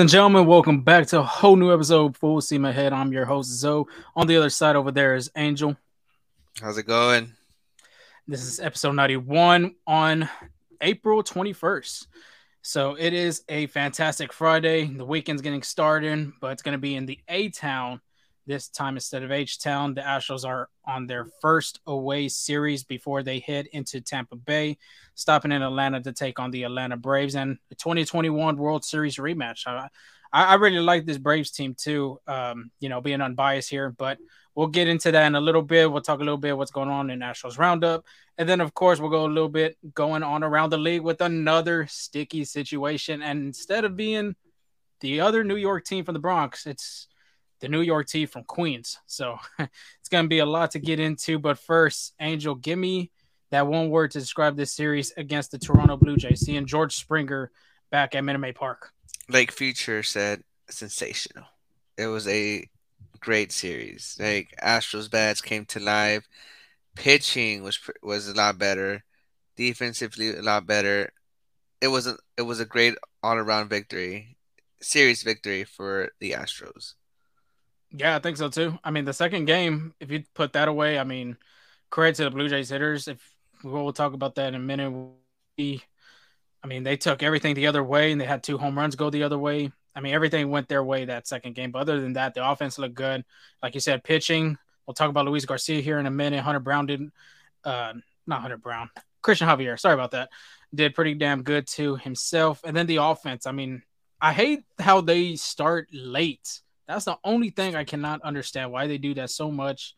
Ladies and gentlemen, welcome back to a whole new episode Full Steam Ahead. I'm your host, Zoe. On the other side over there is Angel. How's it going? This is episode 91 on April 21st. So it is a fantastic Friday. The weekend's getting started, but it's going to be in the A Town this time instead of H Town. The Astros are on their first away series before they head into Tampa Bay, stopping in Atlanta to take on the Atlanta Braves and the 2021 World Series rematch. I, I really like this Braves team too. Um, you know, being unbiased here, but we'll get into that in a little bit. We'll talk a little bit what's going on in Astros Roundup, and then of course we'll go a little bit going on around the league with another sticky situation. And instead of being the other New York team from the Bronx, it's the New York team from Queens. So it's going to be a lot to get into. But first, Angel, give me that one word to describe this series against the Toronto Blue Jays. Seeing George Springer back at Minute Maid Park. Like Future said, sensational. It was a great series. Like Astros bats came to life. Pitching was was a lot better. Defensively a lot better. It was a it was a great all around victory, series victory for the Astros. Yeah, I think so too. I mean, the second game, if you put that away, I mean, credit to the Blue Jays hitters. If we'll talk about that in a minute. We, I mean, they took everything the other way and they had two home runs go the other way. I mean, everything went their way that second game. But other than that, the offense looked good. Like you said, pitching. We'll talk about Luis Garcia here in a minute. Hunter Brown did, uh, not Hunter Brown, Christian Javier. Sorry about that. Did pretty damn good to himself. And then the offense. I mean, I hate how they start late that's the only thing I cannot understand why they do that so much.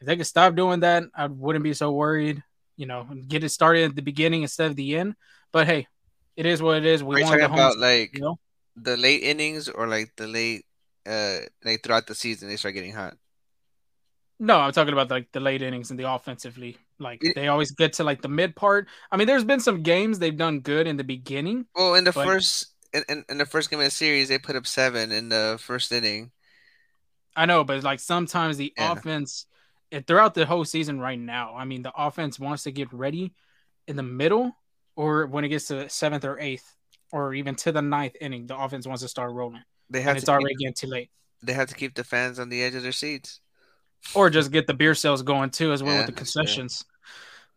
If they could stop doing that, I wouldn't be so worried. You know, get it started at the beginning instead of the end. But hey, it is what it is. We want talking about like you know? the late innings or like the late uh like throughout the season they start getting hot. No, I'm talking about like the late innings and the offensively. Like it, they always get to like the mid part. I mean, there's been some games they've done good in the beginning. Well, in the but... first in, in, in, the first game of the series, they put up seven in the first inning. I know, but like sometimes the yeah. offense throughout the whole season right now, I mean, the offense wants to get ready in the middle or when it gets to the seventh or eighth or even to the ninth inning, the offense wants to start rolling. They have it's already keep, getting too late. They have to keep the fans on the edge of their seats. Or just get the beer sales going too, as well yeah, with the concessions.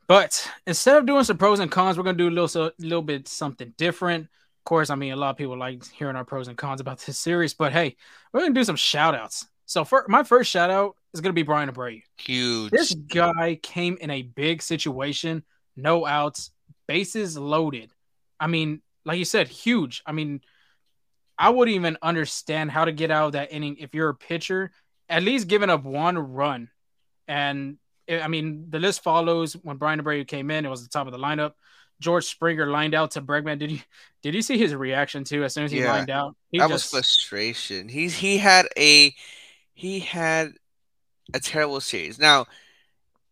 But instead of doing some pros and cons, we're gonna do a little so, little bit something different. Of course, I mean a lot of people like hearing our pros and cons about this series, but hey, we're gonna do some shout outs. So for my first shout out is gonna be Bryan Abreu. Huge. This guy came in a big situation, no outs, bases loaded. I mean, like you said, huge. I mean, I wouldn't even understand how to get out of that inning if you're a pitcher, at least giving up one run. And eh, I mean, the list follows when Bryan Abreu came in, it was the top of the lineup. George Springer lined out to Bregman. Did you did you see his reaction too as soon as he yeah, lined out? He that just... was frustration. He's he had a he had a terrible series. Now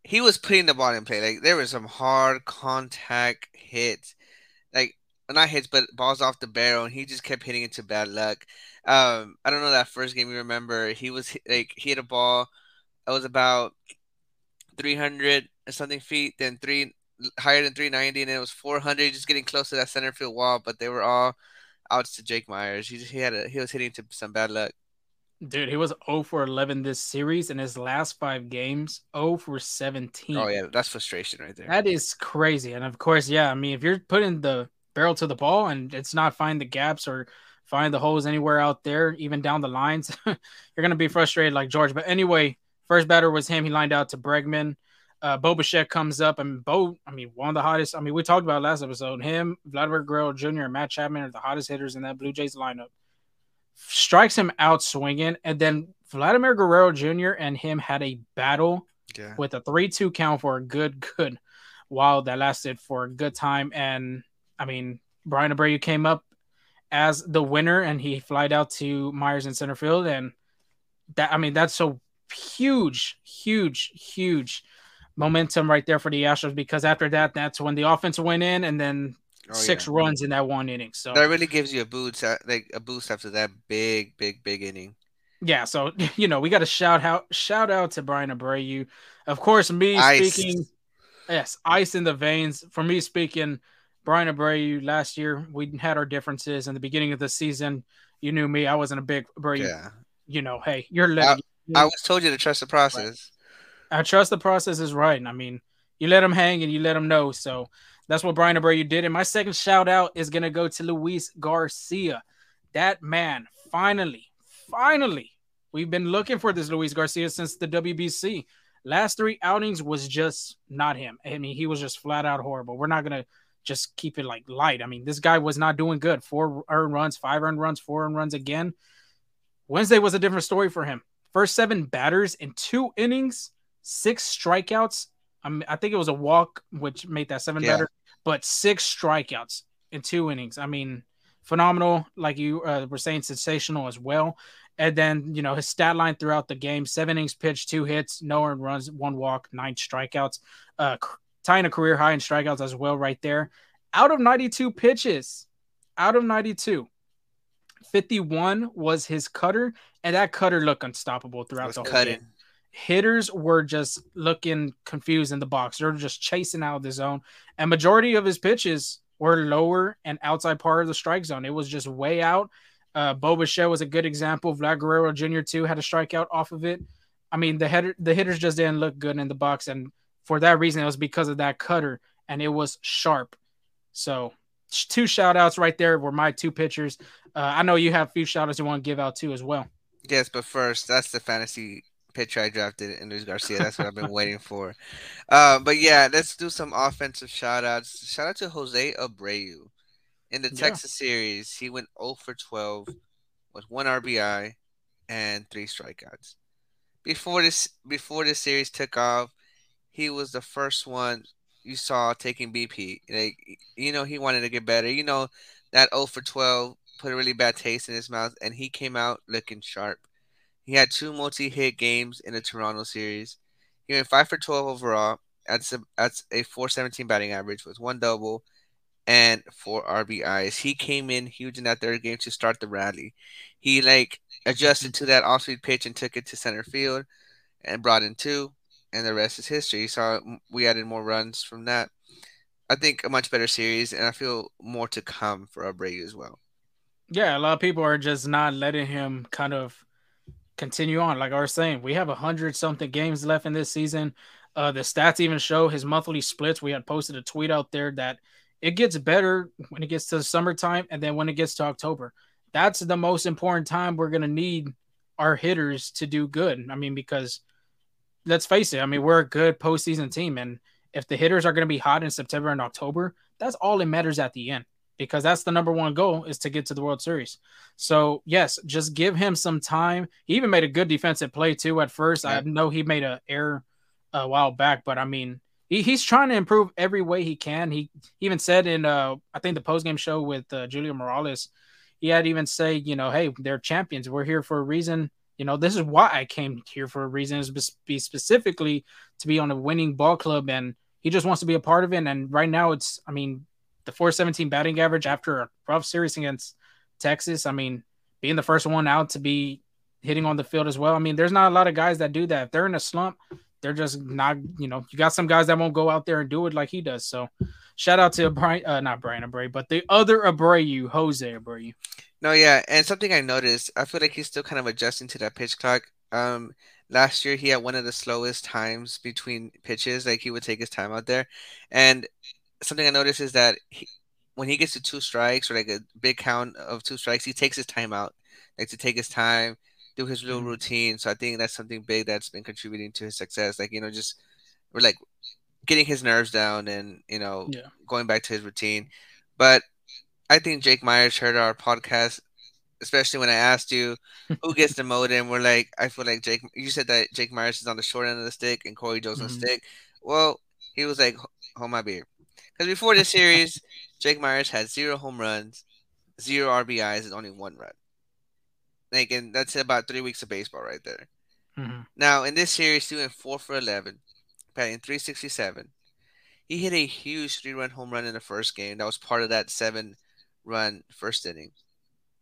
he was putting the ball in play. Like there was some hard contact hits, like not hits, but balls off the barrel, and he just kept hitting into bad luck. Um, I don't know that first game you remember. He was like he hit a ball. It was about three hundred something feet, then three higher than 390, and it was 400, just getting close to that center field wall. But they were all outs to Jake Meyers. He he had a he was hitting to some bad luck. Dude, he was 0 for 11 this series in his last five games, 0 for 17. Oh yeah, that's frustration right there. That is crazy. And of course, yeah, I mean, if you're putting the barrel to the ball and it's not finding the gaps or find the holes anywhere out there, even down the lines, you're gonna be frustrated like George. But anyway, first batter was him. He lined out to Bregman uh, Bo Bichette comes up, and Bo, I mean, one of the hottest. I mean, we talked about last episode. Him, Vladimir Guerrero Jr., and Matt Chapman are the hottest hitters in that Blue Jays lineup. Strikes him out swinging, and then Vladimir Guerrero Jr. and him had a battle yeah. with a three-two count for a good, good while that lasted for a good time. And I mean, Bryan Abreu came up as the winner, and he flied out to Meyers in center field, and that I mean, that's so huge, huge, huge momentum right there for the Astros because after that, that's when the offense went in and then oh, six yeah. runs in that one inning. So that really gives you a boost, uh, like a boost after that big, big, big inning. Yeah, so you know we got to shout out, shout out to Bryan Abreu. Of course, me ice. speaking, yes, ice in the veins. For me speaking, Bryan Abreu last year we had our differences in the beginning of the season. you knew me. I wasn't a big Abreu. Yeah. You know, hey, you're letting. I was told you to trust the process. I trust the process is right. I mean, you let them hang and you let them know. So that's what Bryan Abreu did. And my second shout out is gonna go to Luis Garcia. That man finally, finally, we've been looking for this Luis Garcia since the WBC. Last three outings was just not him. I mean, he was just flat out horrible. We're not gonna just keep it like light. I mean, this guy was not doing good. Four earned runs, five earned runs, four earned runs again. Wednesday was a different story for him. First seven batters in two innings, six strikeouts. I, mean, I think it was a walk, which made that seven yeah. better, but six strikeouts in two innings. I mean, phenomenal. Like you uh, were saying, sensational as well. And then, you know, his stat line throughout the game seven innings pitched, two hits, no earned runs, one walk, nine strikeouts, uh, tying a career high in strikeouts as well, right there. Out of 92 pitches, out of 92, 51 was his cutter, and that cutter looked unstoppable throughout the whole cutting. game. Hitters were just looking confused in the box. They're just chasing out of the zone, and majority of his pitches were lower and outside part of the strike zone. It was just way out. Uh, Bo Bichette was a good example. Vlad Guerrero Jr. too had a strikeout off of it. I mean, the header, the hitters just didn't look good in the box, and for that reason, it was because of that cutter, and it was sharp. So two shout outs right there were my two pitchers. Uh, I know you have a few shout outs you want to give out too as well. Yes, but first, that's the fantasy pitcher I drafted Luis Garcia. That's what I've been waiting for. Uh, but yeah, let's do some offensive shout outs. Shout out to Jose Abreu. In the Texas series, he went 0 for 12 with one RBI and three strikeouts. Before this before this series took off, he was the first one you saw taking BP. Like you know, he wanted to get better. You know, that 0 for 12 put a really bad taste in his mouth, and he came out looking sharp. He had two multi-hit games in the Toronto series. He went five for 12 overall. That's a a 417 batting average with one double and four RBIs. He came in huge in that third game to start the rally. He like adjusted to that off-speed pitch and took it to center field and brought in two and the rest is history. So um, we added more runs from that. I think a much better series, and I feel more to come for Abreu as well. Yeah, a lot of people are just not letting him kind of continue on. Like I was saying, we have a hundred something games left in this season. Uh, the stats even show his monthly splits. We had posted a tweet out there that it gets better when it gets to the summertime, and then when it gets to October. That's the most important time we're gonna need our hitters to do good. I mean, because let's face it. I mean, we're a good postseason team, and if the hitters are going to be hot in September and October, that's all that matters at the end because that's the number one goal is to get to the World Series. So yes, just give him some time. He even made a good defensive play too at first. Yeah. I know he made an error a while back, but I mean, he, he's trying to improve every way he can. He even said in uh, I think the post game show with uh, Julio Morales, he had even say, you know, hey, they're champions. We're here for a reason. You know, this is why I came here for a reason is be specifically to be on a winning ball club, and he just wants to be a part of it. And right now, it's I mean, the 417 batting average after a rough series against Texas. I mean, being the first one out to be hitting on the field as well. I mean, there's not a lot of guys that do that. If they're in a slump, they're just not, you know, you got some guys that won't go out there and do it like he does. So shout out to Bryan, uh, not Bryan Abreu, but the other Abreu, Jose Abreu. No, yeah, and something I noticed, I feel like he's still kind of adjusting to that pitch clock. Um, last year he had one of the slowest times between pitches, like he would take his time out there. And something I noticed is that he, when he gets to two strikes or like a big count of two strikes, he takes his time out, like to take his time, do his little mm-hmm. routine. So I think that's something big that's been contributing to his success. Like you know, just we're like getting his nerves down and you know yeah. going back to his routine. But I think Jake Meyers heard our podcast, especially when I asked you who gets the modem. We're like, I feel like Jake. You said that Jake Meyers is on the short end of the stick and Corey Julks mm-hmm. on the stick. Well, he was like, hold my beer, because before this series, Jake Meyers had zero home runs, zero RBIs, and only one run. Like, and that's about three weeks of baseball right there. Mm-hmm. Now in this series, he went four for eleven, batting three sixty seven. He hit a huge three run home run in the first game. That was part of that seven run first inning.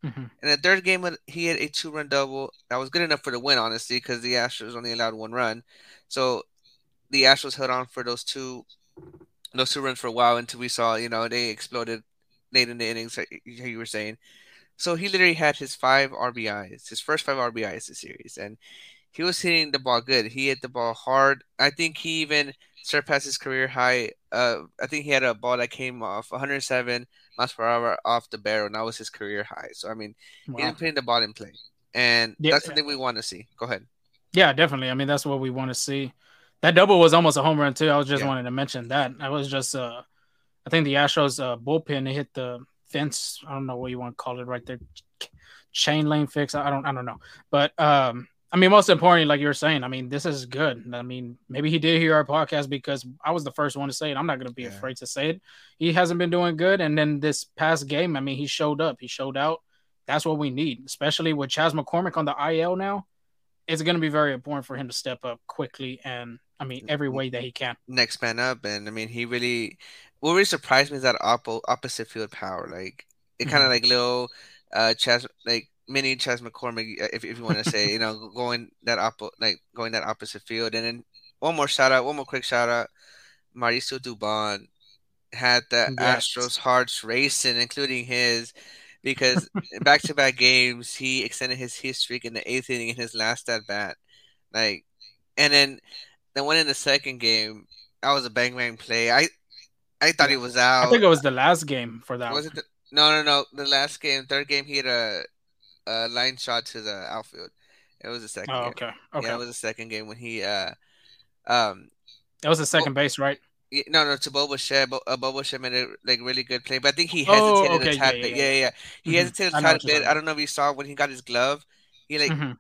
Mm-hmm. In the third game, he hit a two run double. That was good enough for the win, honestly, because the Astros only allowed one run. So the Astros held on for those two those two runs for a while until we saw, you know, they exploded late in the innings, like you were saying. So he literally had his five RBIs, his first five RBIs this series, and he was hitting the ball good. He hit the ball hard. I think he even surpassed his career high. Uh, I think he had a ball that came off 107 miles per hour off the barrel, and that was his career high. So I mean, wow. he's putting the ball in play, and yeah. that's something we want to see. Go ahead. Yeah, definitely. I mean, that's what we want to see. That double was almost a home run too. I was just yeah. wanting to mention that. I was just, uh, I think the Astros uh, bullpen they hit the fence. I don't know what you want to call it right there, chain lane fix. I don't, I don't know. But um, I mean, most importantly, like you were saying, I mean, this is good. I mean, maybe he did hear our podcast because I was the first one to say it. I'm not going to be yeah. afraid to say it. He hasn't been doing good, and then this past game, I mean, he showed up. He showed out. That's what we need, especially with Chas McCormick on the IL now. It's going to be very important for him to step up quickly and I mean, every way that he can. Next man up, and I mean, he really. What really surprised me is that oppo- opposite field power. Like it kind of mm-hmm. like little, uh, Chas like mini Chas McCormick, uh, if, if you want to say, you know, going that up like going that opposite field, and then one more shout out, one more quick shout out, Mauricio Dubon had the yes. Astros hearts racing, including his, because back to back games he extended his hit streak in the eighth inning in his last at bat, like, and then then went in the second game. That was a bang bang play. I I thought he was out. I think it was the last game for that. Was it? The, no, no, no. The last game, third game, he had a, a line shot to the outfield. It was the second. Oh, game. okay. Okay. Yeah, it was the second game when he uh um. It was the second Bo- base, right? No, no, to Bo Bichette. Bo, uh, Bo Bichette made a like really good play, but I think he hesitated oh, okay. a tad yeah, bit. Yeah, yeah. yeah. He mm-hmm. hesitated a tad bit. I don't know if you saw when he got his glove. He like mm-hmm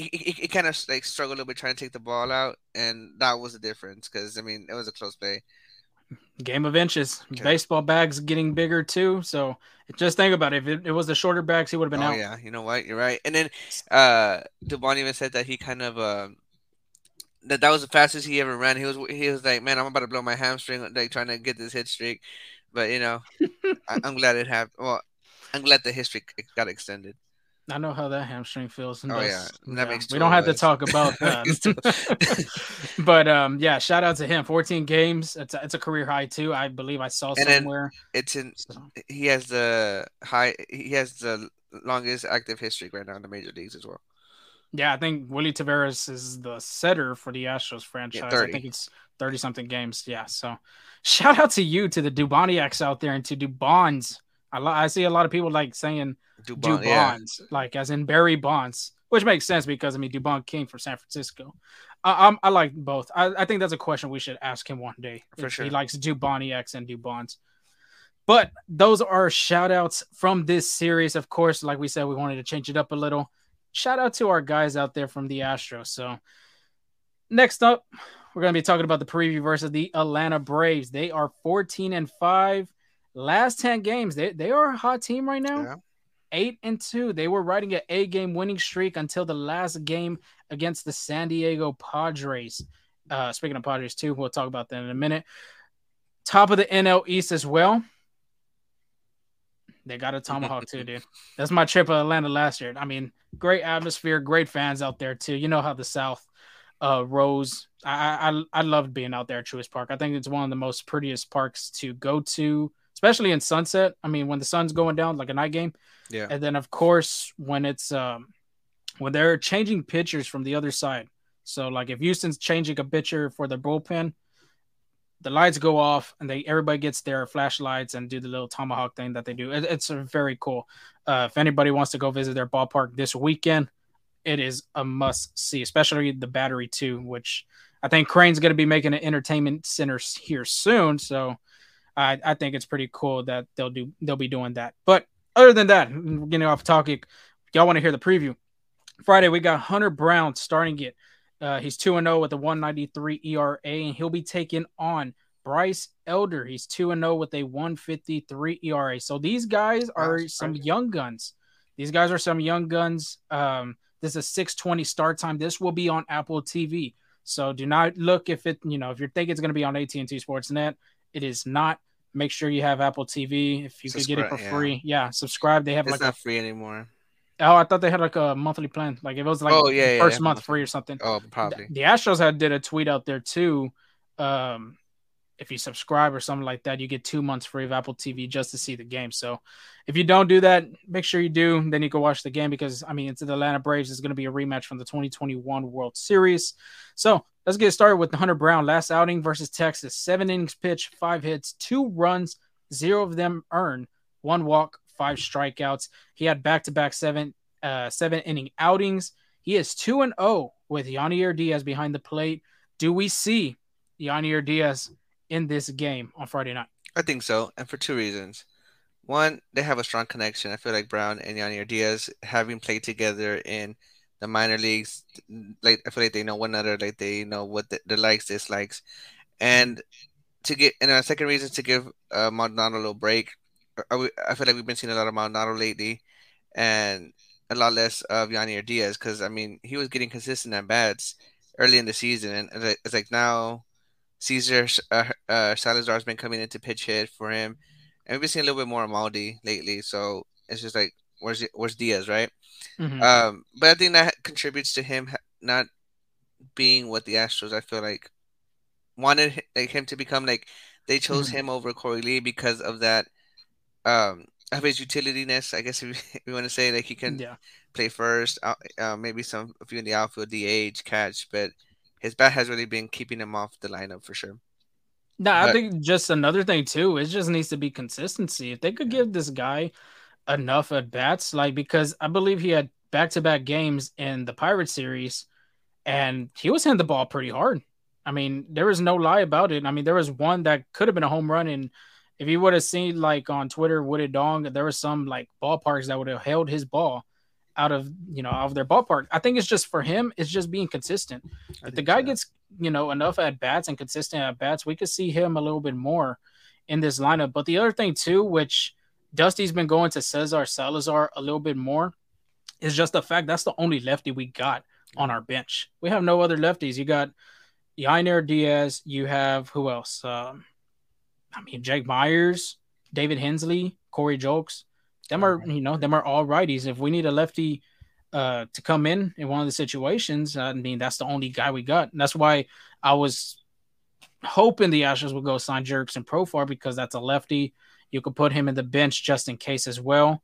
he, he, kind of like struggled a little bit trying to take the ball out, and that was the difference because I mean it was a close play. Game of inches. Okay. Baseball bags getting bigger too. So just think about it. If it, it was the shorter bags, he would have been oh, out. Yeah, you know what? You're right. And then uh Dubon even said that he kind of uh, that that was the fastest he ever ran. He was he was like, man, I'm about to blow my hamstring, like trying to get this hit streak. But you know, I, am glad it happened. Well, I'm glad the history got extended. I know how that hamstring feels. oh yeah, that makes we don't have to talk about that. but um, yeah, shout out to him. 14 games. It's a, it's a career high too. I believe I saw and somewhere. It's in. So. He has the high. He has the longest active history right now in the major leagues as well. Yeah, I think Willy Taveras is the setter for the Astros franchise. Yeah, I think it's 30 something games. Yeah. So shout out to you, to the Duboniacs out there, and to Dubons. I, I see a lot of people like saying Dubon, Dubon's, yeah. like as in Barry Bonds, which makes sense because I mean Dubon came from San Francisco. I, I like both. I, I, think that's a question we should ask him one day. For sure, he likes Duboniacs and Dubons. But those are shout outs from this series. Of course, like we said, we wanted to change it up a little. Shout out to our guys out there from the Astros. So next up, we're going to be talking about the preview versus the Atlanta Braves. They are 14 and 5. Last 10 games, they, they are a hot team right now. Yeah eight and two. They were riding an eight game winning streak until the last game against the San Diego Padres. Uh, speaking of Padres, too, we'll talk about that in a minute. Top of the NL East as well. They got a tomahawk too, dude. That's my trip to Atlanta last year. I mean, great atmosphere, great fans out there too. You know how the South uh, rose. I, I I loved being out there at Truist Park. I think it's one of the most prettiest parks to go to, especially in sunset. I mean, when the sun's going down, like a night game. Yeah. And then of course when it's um when they're changing pitchers from the other side. So like if Houston's changing a pitcher for the bullpen, the lights go off and they everybody gets their flashlights and do the little tomahawk thing that they do. It, it's very cool. Uh, if anybody wants to go visit their ballpark this weekend, it is a must see, especially the battery Two, which I think Crane's going to be making an entertainment center here soon. So I, I think it's pretty cool that they'll do they'll be doing that. But other than that, getting off topic, y'all want to hear the preview. Friday, we got Hunter Brown starting it. Uh, he's 2 0 with a 193 ERA, and he'll be taking on Bryce Elder. He's 2 0 with a 153 ERA. So these guys are some young guns. These guys are some young guns. Um, this is a 620 start time. This will be on Apple TV. So do not look if it, you know, if you're thinking it's going to be on AT&T Sportsnet, it is not. Make sure you have Apple TV if you could get it for yeah. free. Yeah, subscribe. They have it's like not a, free anymore. Oh, I thought they had like a monthly plan. Like if it was like oh, yeah, first yeah, month free or something. Oh, probably. The, the Astros had did a tweet out there too. Um, if you subscribe or something like that, you get two months free of Apple TV just to see the game. So if you don't do that, make sure you do. Then you can watch the game because I mean, it's the Atlanta Braves is going to be a rematch from the 2021 World Series. So let's get started with Hunter Brown last outing versus Texas. Seven innings pitched, five hits, two runs, zero of them earned, one walk, five strikeouts. He had back to back seven uh, seven inning outings. He is two and zero oh with Yainer Diaz behind the plate. Do we see Yainer Diaz in this game on Friday night? I think so, and for two reasons. One, they have a strong connection. I feel like Brown and Yainer Diaz, having played together in the minor leagues, like I feel like they know one another, like they know what the, the likes, dislikes, and to get and a second reason to give uh, Maldonado a little break. I, I feel like we've been seeing a lot of Maldonado lately, and a lot less of Yainer Diaz because I mean he was getting consistent at bats early in the season, and it's like now Cesar uh, uh, Salazar's been coming into pitch hit for him, and we've been seeing a little bit more Maldi lately. So it's just like where's where's Diaz, right? Mm-hmm. Um, but I think that contributes to him not being what the Astros I feel like wanted like him to become. Like they chose mm-hmm. him over Corey Lee because of that um of his utilityness. I guess if we want to say like he can yeah. play first, uh, uh, maybe some a few in the outfield, DH, catch, but his bat has really been keeping him off the lineup for sure. No, but, I think just another thing too. It just needs to be consistency. If they could give this guy enough at bats, like because I believe he had back to back games in the Pirate series, and he was hitting the ball pretty hard. I mean, there was no lie about it. I mean, there was one that could have been a home run, and if you would have seen like on Twitter, Would It Dong, there was some like ballparks that would have held his ball out of you know out of their ballpark. I think it's just for him, it's just being consistent. If the guy so. gets you know enough at bats and consistent at bats, we could see him a little bit more in this lineup. But the other thing too, which Dusty's been going to Cesar Salazar a little bit more, is just the fact that's the only lefty we got on our bench. We have no other lefties. You got Yainer Diaz. You have who else? Um, I mean, Jake Meyers, David Hensley, Corey Julks. Them are you know them are all righties. If we need a lefty uh, to come in in one of the situations, I mean that's the only guy we got. And that's why I was hoping the Astros would go sign Jurickson Profar because that's a lefty. You could put him in the bench just in case as well.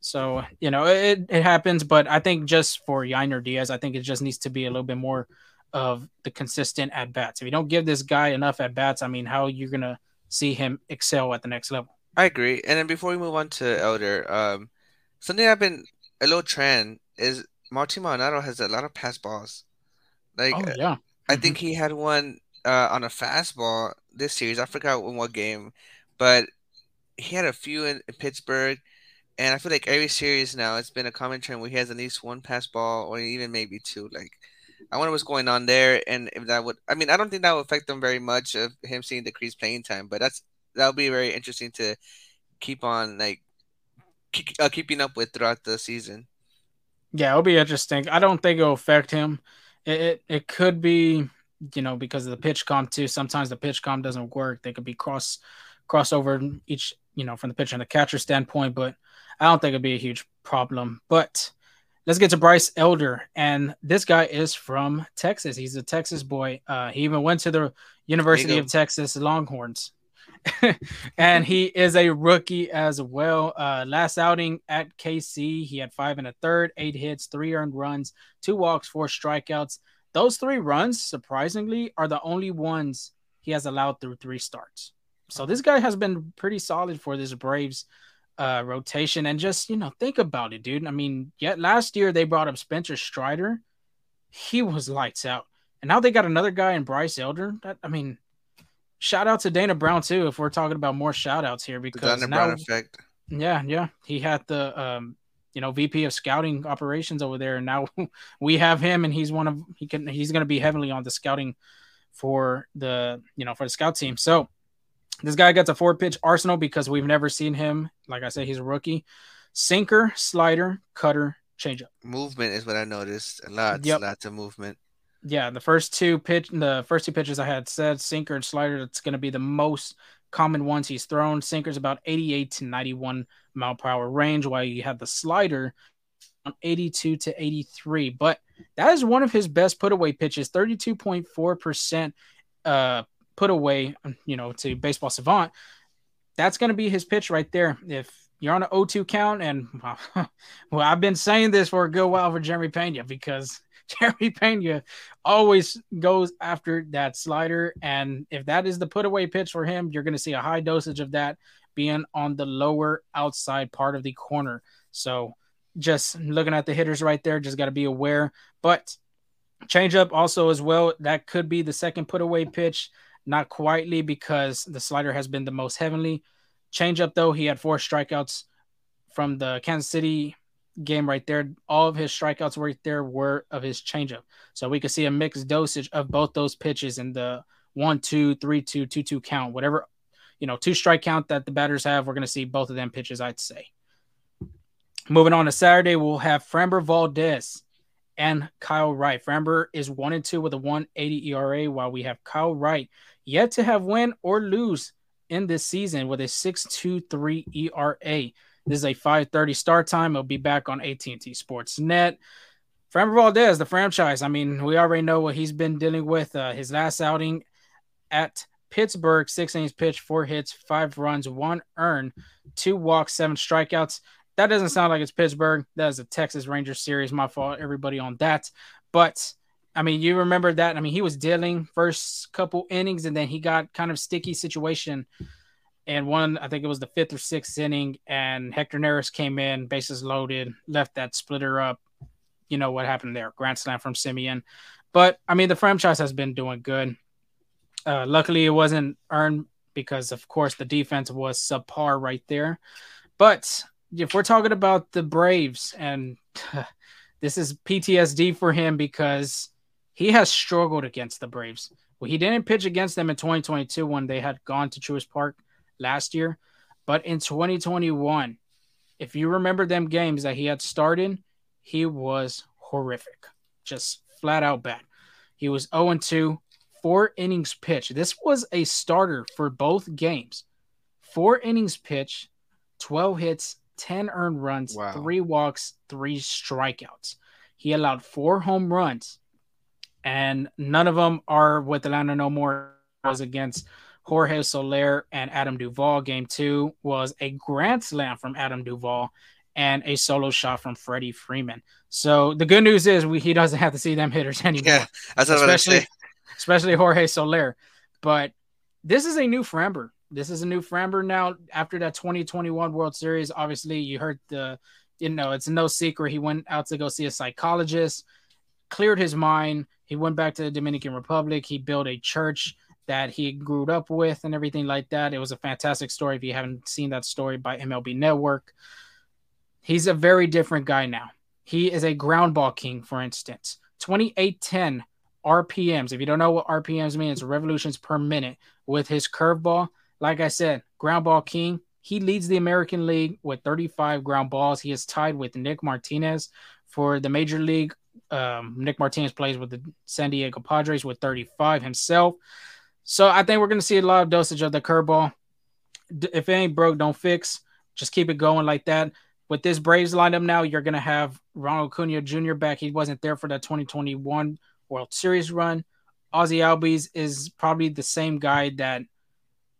So you know it, it happens, but I think just for Yainer Diaz, I think it just needs to be a little bit more of the consistent at bats. If you don't give this guy enough at bats, I mean, how you're you gonna see him excel at the next level? I agree. And then before we move on to Elder, um, something I've been a little trend is Martin Maldonado has a lot of pass balls. Like, oh, yeah. I mm-hmm. think he had one uh, on a fastball this series. I forgot in what game, but he had a few in, in Pittsburgh. And I feel like every series now, it's been a common trend where he has at least one pass ball or even maybe two. Like, I wonder what's going on there, and if that would. I mean, I don't think that would affect them very much of him seeing decreased playing time, but that's that'll be very interesting to keep on like keep, uh, keeping up with throughout the season. Yeah, it'll be interesting. I don't think it'll affect him. It, it it, could be, you know, because of the PitchCom too. Sometimes the PitchCom doesn't work. They could be cross crossover each, you know, from the pitcher and the catcher standpoint, but I don't think it'd be a huge problem. But let's get to Bryce Elder. And this guy is from Texas. He's a Texas boy. Uh, he even went to the University of Texas Longhorns. and he is a rookie as well. Uh, last outing at KC, he had five and a third, eight hits, three earned runs, two walks, four strikeouts. Those three runs, surprisingly, are the only ones he has allowed through three starts. So this guy has been pretty solid for this Braves uh, rotation. And just, you know, think about it, dude. I mean, yet last year they brought up Spencer Strider. He was lights out. And now they got another guy in Bryce Elder. That, I mean, shout out to Dana Brown too. If we're talking about more shout outs here, because Dana now, Brown effect. Yeah, yeah, he had the um, you know, VP of scouting operations over there, and now we have him, and he's one of he can he's going to be heavily on the scouting for the you know for the scout team. So this guy gets a four pitch arsenal because we've never seen him. Like I said, he's a rookie. Sinker, slider, cutter, changeup. Movement is what I noticed. Lots, yep. lots of movement yeah, the first two pitch, the first two pitches I had said sinker and slider. That's going to be the most common ones he's thrown. Sinker's about 88 to 91 mile per hour range, while you have the slider on 82 to 83. But that is one of his best put away pitches, 32.4 percent uh put away, you know, to baseball savant, that's going to be his pitch right there. If you're on an 0-2 count, and well, I've been saying this for a good while for Jeremy Pena because Jeremy Pena always goes after that slider, and if that is the put away pitch for him, you're going to see a high dosage of that being on the lower outside part of the corner. So just looking at the hitters right there, just got to be aware. But changeup also as well, that could be the second put away pitch. Not quietly because the slider has been the most heavenly. Changeup though, he had four strikeouts from the Kansas City game right there. All of his strikeouts right there were of his changeup. So we could see a mixed dosage of both those pitches in the one, two, three, two, two, two count, whatever, you know, two strike count that the batters have. We're going to see both of them pitches, I'd say. Moving on to Saturday, we'll have Framber Valdez and Kyle Wright. Framber is one and two with a 180 ERA, while we have Kyle Wright yet to have win or lose in this season with a 6.23 ERA. This is a 5:30 start time. It'll be back on AT&T Sportsnet. Framber Valdez, the franchise. I mean, we already know what he's been dealing with. Uh, his last outing at Pittsburgh, six innings pitched, four hits, five runs, one earned, two walks, seven strikeouts that doesn't sound like it's Pittsburgh. That is a Texas Rangers series. My fault, everybody on that. But I mean, you remember that. I mean, he was dealing first couple innings, and then he got kind of sticky situation. And one, I think it was the fifth or sixth inning, and Hector Neris came in, bases loaded, left that splitter up. You know what happened there? Grand slam from Semien. But I mean, the franchise has been doing good. Uh, luckily, it wasn't earned because, of course, the defense was subpar right there. But if we're talking about the Braves, and this is PTSD for him because he has struggled against the Braves. Well, he didn't pitch against them in 2022 when they had gone to Truist Park last year, but in 2021, if you remember them games that he had started, he was horrific, just flat out bad. He was 0 2, four innings pitch. This was a starter for both games. Four innings pitch, 12 hits, 10 earned runs, wow. three walks, three strikeouts. He allowed four home runs, and none of them are with Atlanta no more. Was against Jorge Soler and Adam Duvall. Game two was a grand slam from Adam Duvall and a solo shot from Freddie Freeman. So the good news is we, he doesn't have to see them hitters anymore. Yeah, that's especially, especially Jorge Soler. But this is a new Framber. This is a new Framber now after that 2021 World Series. Obviously, you heard the, you know, it's no secret. He went out to go see a psychologist, cleared his mind. He went back to the Dominican Republic. He built a church that he grew up with and everything like that. It was a fantastic story. If you haven't seen that story by MLB Network, he's a very different guy now. He is a ground ball king, for instance. 2810 RPMs. If you don't know what RPMs mean, it's revolutions per minute with his curveball like I said, ground ball king. He leads the American League with 35 ground balls. He is tied with Nick Martinez for the Major League. Um, Nick Martinez plays with the San Diego Padres with 35 himself. So I think we're going to see a lot of dosage of the curveball. If it ain't broke, don't fix. Just keep it going like that. With this Braves lineup now, you're going to have Ronald Acuna Jr. back. He wasn't there for that 2021 World Series run. Ozzie Albies is probably the same guy that –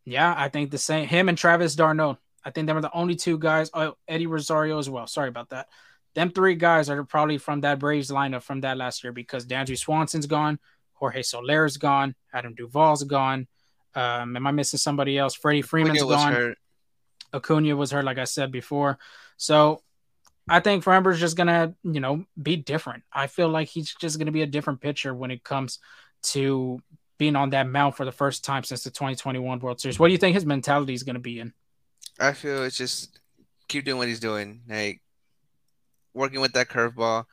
yeah, I think the same. Him and Travis d'Arnaud. I think them are the only two guys. Oh, Eddie Rosario as well. Sorry about that. Them three guys are probably from that Braves lineup from that last year because Dansby Swanson's gone, Jorge Soler's gone, Adam Duvall's gone. Um, am I missing somebody else? Freddie Freeman's Acuna gone. Hurt. Acuna was hurt, like I said before. So I think Framber's just gonna, you know, be different. I feel like he's just gonna be a different pitcher when it comes to being on that mound for the first time since the 2021 World Series. What do you think his mentality is going to be in? I feel it's just keep doing what he's doing, like working with that curveball,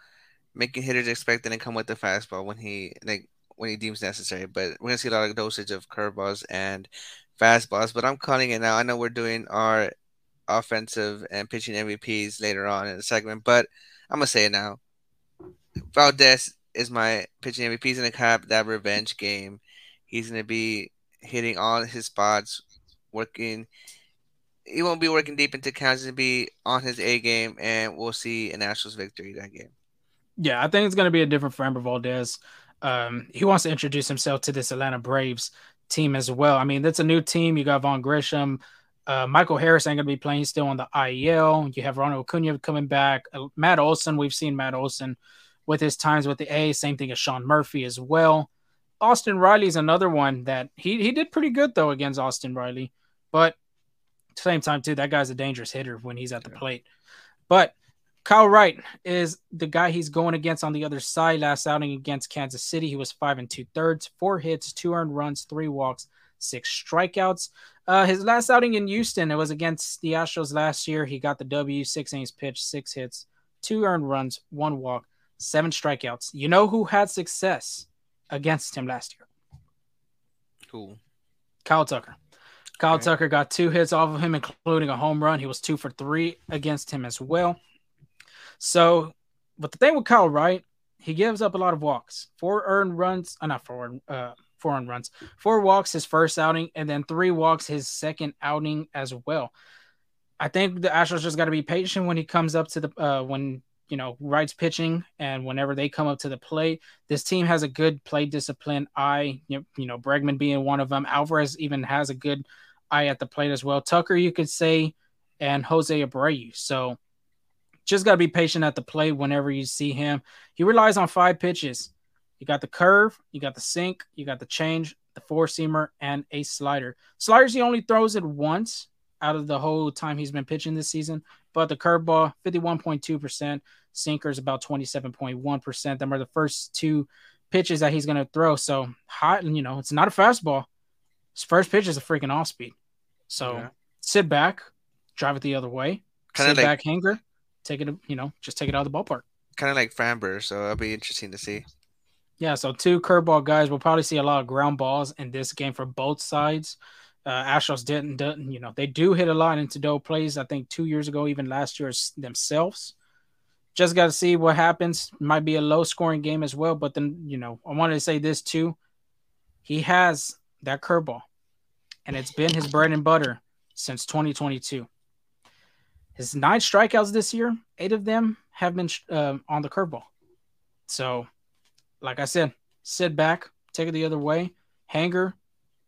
making hitters expect and come with the fastball when he like when he deems necessary. But we're gonna see a lot of dosage of curveballs and fastballs. But I'm calling it now. I know we're doing our offensive and pitching MVPs later on in the segment, but I'm gonna say it now. Valdez is my pitching MVP. He's gonna cap that revenge game He's going to be hitting all his spots, working. He won't be working deep into counts. He's going to be on his A game, and we'll see a Nationals victory that game. Yeah, I think it's going to be a different Framber Valdez. Um, he wants to introduce himself to this Atlanta Braves team as well. I mean, that's a new team. You got Vaughn Grissom. Uh, Michael Harris ain't going to be playing. Still on the IEL. You have Ronald Acuna coming back. Uh, Matt Olson, we've seen Matt Olson with his times with the A. Same thing as Sean Murphy as well. Austin Riley's another one that he, he did pretty good, though, against Austin Riley. But same time, too, that guy's a dangerous hitter when he's at the plate. But Kyle Wright is the guy he's going against on the other side. Last outing against Kansas City, he was five and two thirds, four hits, two earned runs, three walks, six strikeouts. Uh, his last outing in Houston, it was against the Astros last year. He got the W, six innings pitched, six hits, two earned runs, one walk, seven strikeouts. You know who had success against him last year? Cool. Kyle Tucker. Kyle okay. Tucker got two hits off of him, including a home run. He was two for three against him as well. So, but the thing with Kyle Wright, he gives up a lot of walks. Four earned runs, uh, not four, uh, four earned runs. Four walks his first outing, and then three walks his second outing as well. I think the Astros just got to be patient when he comes up to the uh, when you know Wright's pitching, and whenever they come up to the plate, this team has a good play discipline eye. You know, Bregman being one of them. Alvarez even has a good eye at the plate as well. Tucker, you could say, and Jose Abreu. So just got to be patient at the plate whenever you see him. He relies on five pitches. You got the curve, you got the sink, you got the change, the four seamer, and a slider. Sliders, he only throws it once out of the whole time he's been pitching this season. But the curveball, 51.2%, sinkers about 27.1%. Them are the first two pitches that he's going to throw. So hot, and you know, it's not a fastball. His first pitch is a freaking off speed. So yeah. sit back, drive it the other way, kind of like, back hanger, take it, you know, just take it out of the ballpark. Kind of like Framber, so it'll be interesting to see. Yeah, so two curveball guys. We'll probably see a lot of ground balls in this game for both sides. Uh, Astros didn't, didn't, you know, they do hit a lot into double plays. I think two years ago, even last year themselves. Just got to see what happens. Might be a low scoring game as well. But then, you know, I wanted to say this too. He has that curveball, and it's been his bread and butter since 2022. His nine strikeouts this year, eight of them have been uh, on the curveball. So, like I said, sit back, take it the other way, hanger,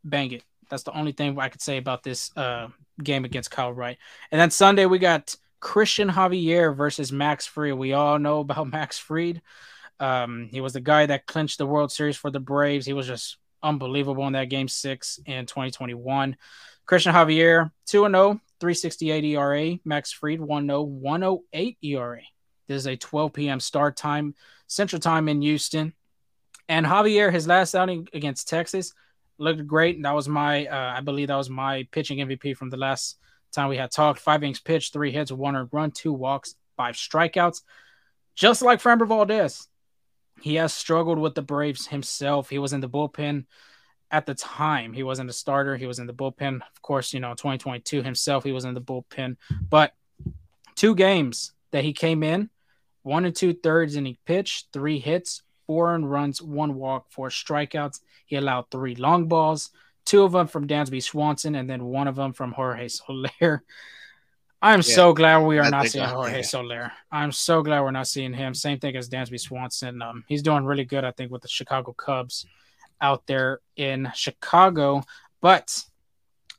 bang it. That's the only thing I could say about this uh, game against Kyle Wright. And then Sunday we got Christian Javier versus Max Fried. We all know about Max Fried. Um, he was the guy that clinched the World Series for the Braves. He was just unbelievable in that game six in 2021. Christian Javier, 2 0, 368 ERA. Max Fried, 1 0, 108 ERA. This is a 12 p.m. start time, Central Time in Houston. And Javier, his last outing against Texas, looked great. That was my, uh, I believe that was my pitching MVP from the last time we had talked. Five innings pitched, three hits, one earned run, two walks, five strikeouts. Just like Framber Valdez, he has struggled with the Braves himself. He was in the bullpen at the time. He wasn't a starter. He was in the bullpen. Of course, you know, 2022 himself, he was in the bullpen. But two games that he came in, one and two thirds, and he pitched three hits, four and runs, one walk, four strikeouts. He allowed three long balls, two of them from Dansby Swanson, and then one of them from Jorge Soler. I'm yeah, so glad we are not seeing Jorge yeah. Soler. I'm so glad we're not seeing him. Same thing as Dansby Swanson. Um, he's doing really good, I think, with the Chicago Cubs out there in Chicago. But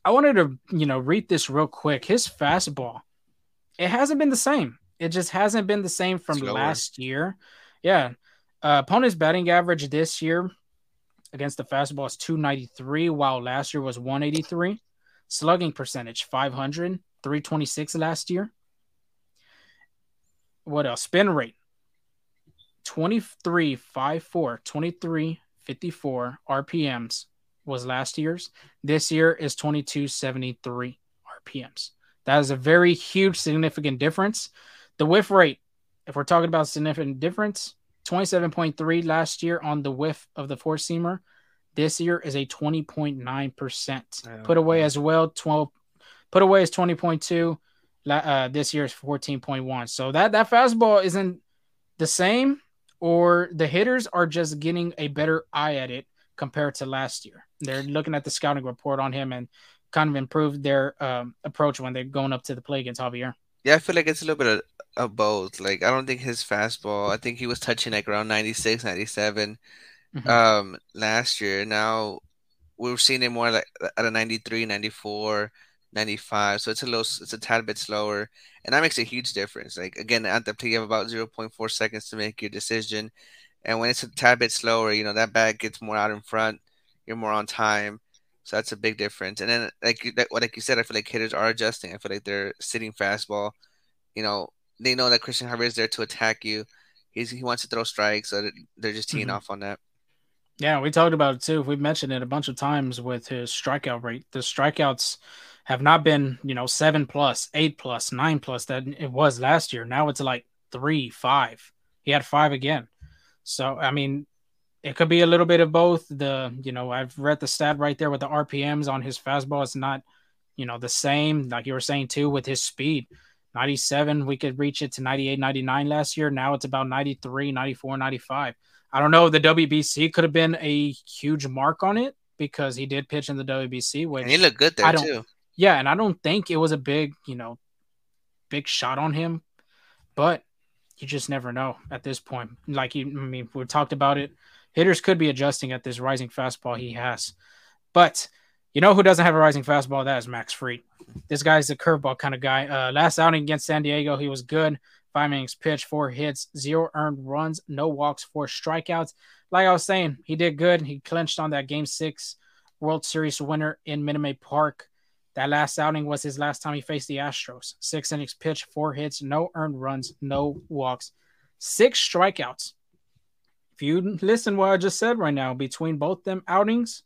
I wanted to, you know, read this real quick. His fastball, it hasn't been the same. It just hasn't been the same from Slower. last year. Yeah. Uh, opponent's batting average this year against the fastball is 293, while last year was 183. Slugging percentage 500, 326 last year. What else? Spin rate 23, 5, 4, 23, 54 RPMs was last year's. This year is 2273 RPMs. That is a very huge, significant difference. The whiff rate, if we're talking about significant difference, 27.3 last year on the whiff of the four seamer. This year is a 20.9%. Put away as well, 12. Put away is 20.2. Uh, this year is 14.1. So that that fastball isn't the same, or the hitters are just getting a better eye at it compared to last year. They're looking at the scouting report on him and kind of improved their um, approach when they're going up to the play against Javier. Yeah, I feel like it's a little bit of, of both. Like, I don't think his fastball, I think he was touching like around 96, 97 mm-hmm. um, last year. Now, we're seeing it more like at a 93, 94, 95. So it's a little, it's a tad bit slower, and that makes a huge difference. Like again, at the play, you have about 0.4 seconds to make your decision, and when it's a tad bit slower, you know that bag gets more out in front. You're more on time, so that's a big difference. And then, like like, like you said, I feel like hitters are adjusting. I feel like they're sitting fastball. You know, they know that Christian Javier is there to attack you. He's he wants to throw strikes, so they're just teeing mm-hmm. off on that. Yeah, we talked about it too. We've mentioned it a bunch of times with his strikeout rate. The strikeouts have not been, you know, seven plus, eight plus, nine plus that it was last year. Now it's like three, five. He had five again. So, I mean, it could be a little bit of both. The, you know, I've read the stat right there with the RPMs on his fastball. It's not, you know, the same, like you were saying too, with his speed. 97, we could reach it to 98, 99 last year. Now it's about 93, 94, 95. I don't know. The WBC could have been a huge mark on it because he did pitch in the WBC, which and he looked good there too. Yeah, and I don't think it was a big, you know, big shot on him, but you just never know at this point. Like you, I mean, we talked about it. Hitters could be adjusting at this rising fastball he has, but you know who doesn't have a rising fastball? That is Max Fried. This guy's a curveball kind of guy. Uh, last outing against San Diego, he was good. Five innings pitched, four hits, zero earned runs, no walks, four strikeouts. Like I was saying, he did good. He clinched on that Game Six World Series winner in Minute Maid Park. That last outing was his last time he faced the Astros. Six innings pitched, four hits, no earned runs, no walks, six strikeouts. If you listen what I just said right now, between both them outings,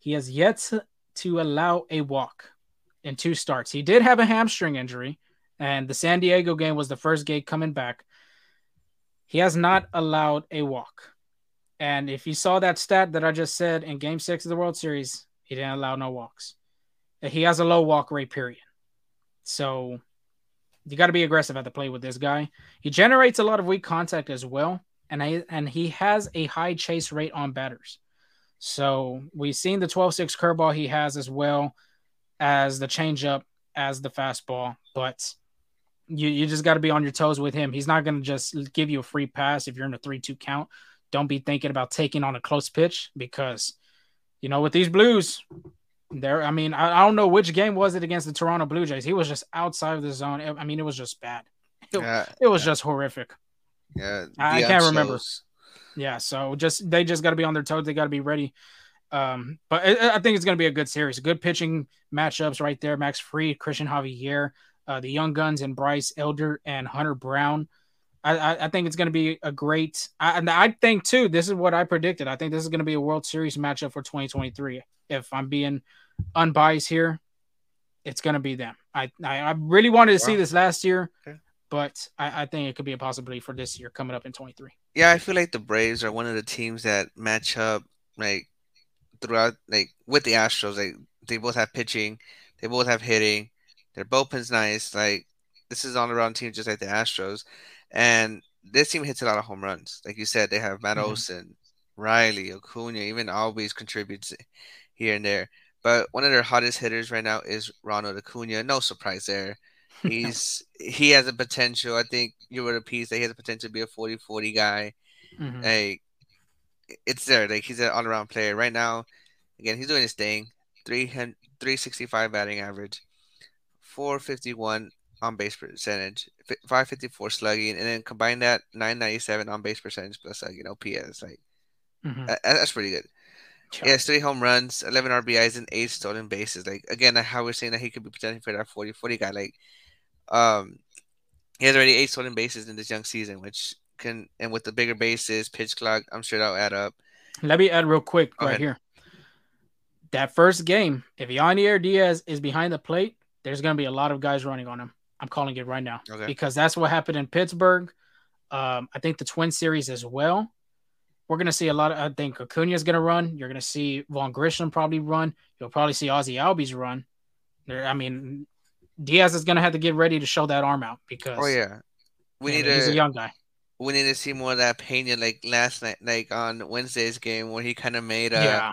he has yet to, allow a walk in two starts. He did have a hamstring injury, and the San Diego game was the first game coming back. He has not allowed a walk. And if you saw that stat that I just said in game six of the World Series, he didn't allow no walks. He has a low walk rate, period. So you got to be aggressive at the plate with this guy. He generates a lot of weak contact as well. And, I, and he has a high chase rate on batters. So we've seen the 12 6 curveball he has as well as the changeup, as the fastball. But you, you just got to be on your toes with him. He's not going to just give you a free pass if you're in a 3 2 count. Don't be thinking about taking on a close pitch because, you know, with these Blues, there, I mean, I, I don't know which game was it against the Toronto Blue Jays. He was just outside of the zone. I mean, it was just bad. It, yeah, it was yeah. just horrific. Yeah, I, I can't remember. Yeah, so just they just got to be on their toes. They got to be ready. Um, but I, I think it's going to be a good series. Good pitching matchups right there. Max Fried, Christian Javier, uh, the young guns and Bryce Elder and Hunter Brown. I, I, I think it's going to be a great. I, and I think too. This is what I predicted. I think this is going to be a World Series matchup for 2023. If I'm being unbiased here, it's going to be them. I, I, I really wanted to wow. see this last year, okay. But I, I think it could be a possibility for this year coming up in 23. Yeah, I feel like the Braves are one of the teams that match up like throughout, like with the Astros. Like they both have pitching, they both have hitting their bullpen's nice. Like this is on around team just like the Astros, and this team hits a lot of home runs. Like you said, they have Matt mm-hmm. Olson, Riley, Acuna, even always contributes here and there. But one of their hottest hitters right now is Ronald Acuna. No surprise there. He's he has a potential. I think you were a piece that he has a potential to be a 40-40 guy. Mm-hmm. Like it's there. Like he's an all around player right now. Again, he's doing his thing. 365 batting average. 451 on base percentage, 554 slugging, and then combine that 997 on base percentage plus like you know PS, like mm-hmm. that, that's pretty good. Sure. Yeah, three home runs, 11 RBIs, and eight stolen bases. Like again, how we're saying that he could be potentially for that 40 40 guy. Like, um, he has already eight stolen bases in this young season, which can and with the bigger bases, pitch clock, I'm sure that'll add up. Let me add real quick Go right ahead. here. That first game, if Yainer Diaz is behind the plate, there's going to be a lot of guys running on him. I'm calling it right now okay. because that's what happened in Pittsburgh. Um, I think the Twin Series as well. We're going to see a lot of. I think Acuna is going to run. You're going to see Vaughn Grissom probably run. You'll probably see Ozzie Albies run. There, I mean, Diaz is going to have to get ready to show that arm out because. Oh yeah, we need. He's a, a young guy we need to see more of that Pena like last night, like on Wednesday's game where he kind of made a, yeah.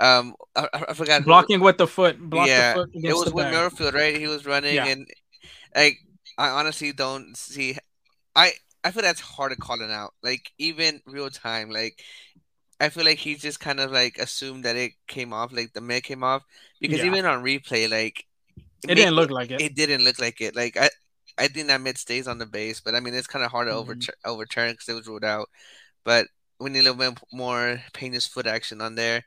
um, I, I forgot blocking with the foot. yeah, the foot it was with Merrifield, right? He was running, yeah. and like I honestly don't see. I I feel that's hard to call it out. Like even real time, like I feel like he just kind of like assumed that it came off, like the mitt came off, because Yeah. even on replay, like It didn't look like it. It didn't look like it. Like I, I think that mid stays on the base, but I mean it's kind of hard to Mhm. overturn overturn because it was ruled out. But we need a little bit more Pena's foot action on there.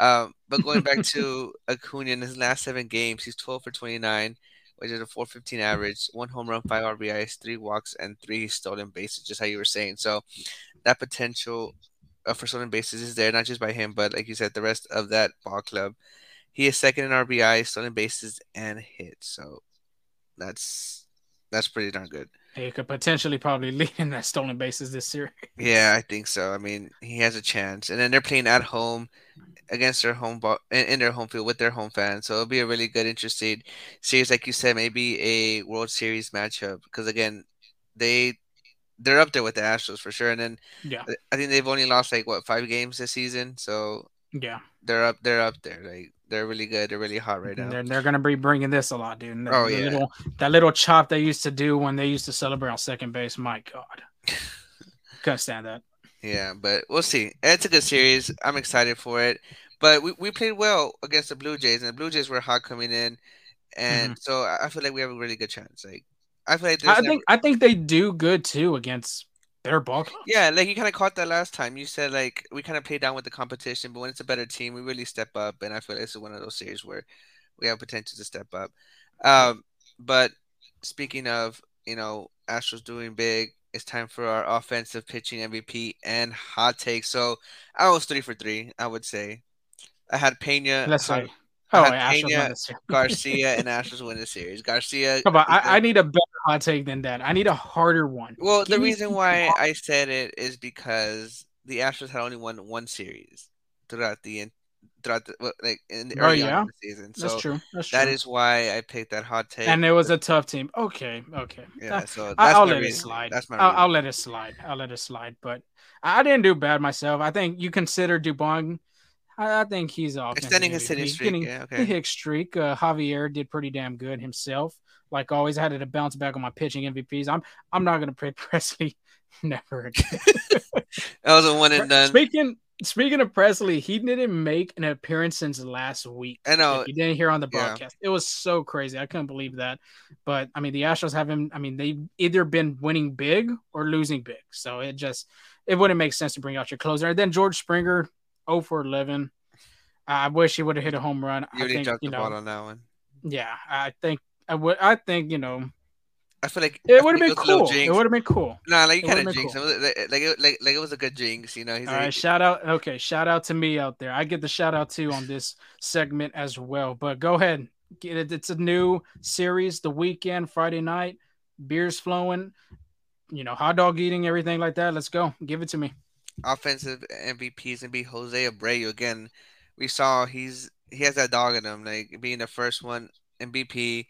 Um, but going back to Acuna in his last seven games, he's 12 for 29, which is a 415 average, one home run, five RBIs, three walks, and three stolen bases, just how you were saying. So that potential uh, for stolen bases is there, not just by him, but like you said, the rest of that ball club. He is second in RBI, stolen bases, and hits. So that's that's pretty darn good. He could potentially probably lead in that stolen bases this series. Yeah, I think so. I mean, he has a chance, and then they're playing at home against their home ball in, their home field with their home fans. So it'll be a really good, interesting series, like you said, maybe a World Series matchup. Because again, they they're up there with the Astros for sure. And then Yeah, I think they've only lost like what five games this season, so yeah. they're up they're up there. Like they're really good. They're really hot right now. They're, they're gonna be bringing this a lot, dude. That, Oh, the yeah. little that little chop they used to do when they used to celebrate on second base. My God, couldn't stand that. Yeah, but we'll see. It's a good series. I'm excited for it. But we, we played well against the Blue Jays, and the Blue Jays were hot coming in, and mm-hmm. so I feel like we have a really good chance. Like I feel like I never- think I think they do good too against club. yeah, like you kind of caught that last time. You said like we kind of play down with the competition, but when it's a better team, we really step up, and I feel like this is one of those series where we have potential to step up. Um, but speaking of you know Astros doing big, it's time for our offensive pitching MVP and hot take. So I was three for three, I would say. I had Pena, say. I Oh, Pena, won this series. Garcia, and Astros win the series. Garcia. Come on, I, I need a better hot take than that. I need a harder one. Well, the Give me reason why hot- I said it is because the Astros had only won one series throughout the throughout the like in the Oh, early on yeah? the season. That's true. That's true. that is why I picked that hot take. and it was a tough team. Okay, okay. yeah, so that's I, I'll my let it slide. That's my I'll, I'll let it slide. I'll let it slide. But I I didn't do bad myself. I think you consider Dubon. I, I think he's off. Extending his hitting streak. Yeah, The okay. streak. Uh, Javier did pretty damn good himself. Like always, I had to bounce back on my pitching MVPs. I'm I'm not gonna pick Pressly. Never again. That was a one and done. Speaking speaking of Pressly, he didn't make an appearance since last week. I know. You didn't hear on the Yeah. broadcast. It was so crazy. I couldn't believe that. But I mean, the Astros haven't. I mean, they've either been winning big or losing big. So it just it wouldn't make sense to bring out your closer. And then George Springer, 0 for 11. I wish he would have hit a home run. You already think dropped you the know. ball on that one. Yeah, I think I would. I think you know I feel like it would have been cool. It would have been cool. Nah, like you kind of jinxed. It like like it, like like it was a good jinx. You know, he's All a, right, shout out. Okay, shout out to me out there. I get the shout out too on this segment as well. But go ahead, get it. It's a new series. The weekend, Friday night, beers flowing. You know, hot dog eating, everything like that. Let's go. Give it to me. Offensive MVP is gonna be Jose Abreu again. We saw he's he has that dog in him, like being the first one MVP,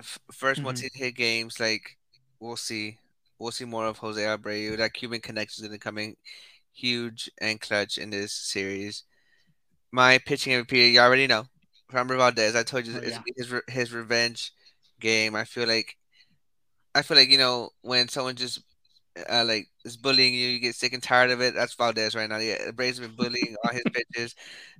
f- 1st one Mhm. to hit games. Like we'll see, we'll see more of Jose Abreu. That Cuban connection is gonna come in huge and clutch in this series. My pitching MVP, you already know, Framber Valdez. I told you Oh, it's yeah. his re- his revenge game. I feel like, I feel like you know when someone just uh, like is bullying you, you get sick and tired of it. That's Valdez right now. Yeah, the Braves have been bullying all his pitches,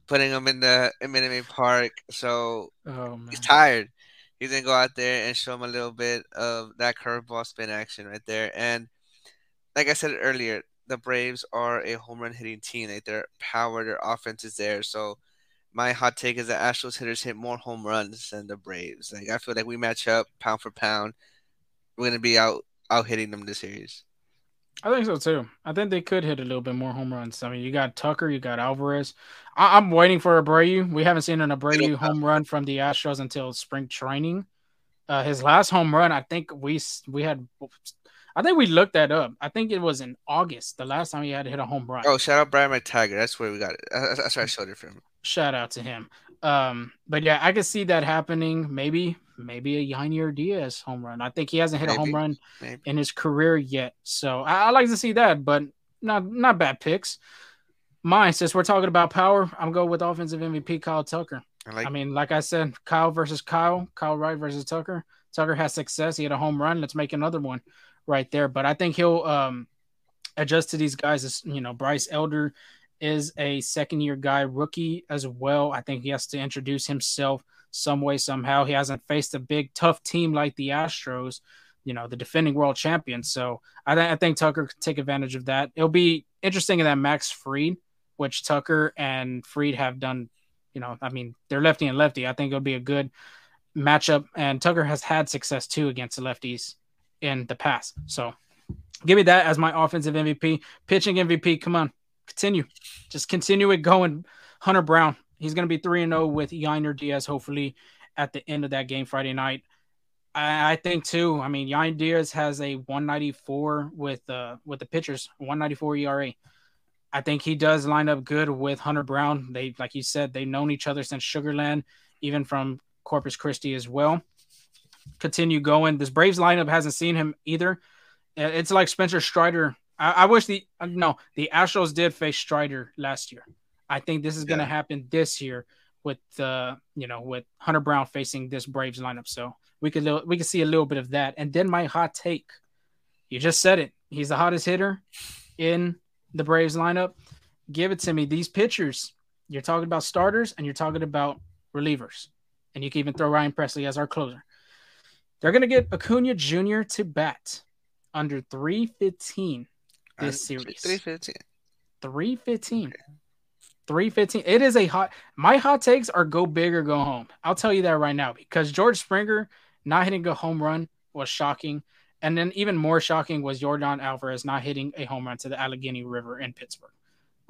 putting him in the in Minute Maid Park. So Oh he's tired. He's gonna go out there and show him a little bit of that curveball spin action right there. And like I said earlier, the Braves are a home run hitting team. Like their power, their offense is there. So my hot take is that Astros hitters hit more home runs than the Braves. Like I feel like we match up pound for pound. We're gonna be out out hitting them this series. I think so too. I think they could hit a little bit more home runs. I mean, you got Tucker, you got Alvarez. I- I'm waiting for Abreu. We haven't seen an Abreu home run from the Astros until spring training. Uh, his last home run, I think we we had. I think we looked that up. I think it was in August, the last time he had to hit a home run. Oh, shout out Brian McTaggart. That's where we got it. That's, that's where I showed it from. Shout out to him. Um, but yeah, I could see that happening. Maybe, maybe a Yainer Diaz home run. I think he hasn't hit a home run Maybe. in his career yet. So I, I like to see that, but not not bad picks. Mine, since we're talking about power, I'm going with offensive MVP Kyle Tucker. I like I mean, like I said, Kyle versus Kyle, Kyle Wright versus Tucker. Tucker has success. He had a home run. Let's make another one right there. But I think he'll um, adjust to these guys. As you know, Bryce Elder is a second year guy, rookie as well. I think he has to introduce himself some way, somehow. He hasn't faced a big, tough team like the Astros, you know, the defending world champions. So I, th- I think Tucker could take advantage of that. It'll be interesting in that Max Fried, which Tucker and Fried have done, you know, I mean, they're lefty and lefty. I think it'll be a good matchup. And Tucker has had success too against the lefties in the past. So give me that as my offensive MVP. Pitching MVP, come on, continue. Just continue it going. Hunter Brown, he's going to be 3 and 0 with Yainer Diaz, hopefully, at the end of that game Friday night. I, I think too. I mean, Yainer Diaz has a 194 with uh with the pitchers, 194 ERA. I think he does line up good with Hunter Brown. They, like you said, they've known each other since Sugarland, even from Corpus Christi as well. Continue going. This Braves lineup hasn't seen him either. It's like Spencer Strider. I, I wish the uh, no the Astros did face Strider last year. I think this is going to happen this year with uh you know with Hunter Brown facing this Braves lineup. So we could we could see a little bit of that. And then my hot take, you just said it. He's the hottest hitter in the Braves lineup. Give it to me. These pitchers, you're talking about starters and you're talking about relievers, and you can even throw Ryan Pressly as our closer. They're going to get Acuna Jr. to bat under 315 this series. 315. 315. 315. It is a hot. My hot takes are go big or go home. I'll tell you that right now because George Springer not hitting a home run was shocking. And then even more shocking was Yordan Alvarez not hitting a home run to the Allegheny River in Pittsburgh.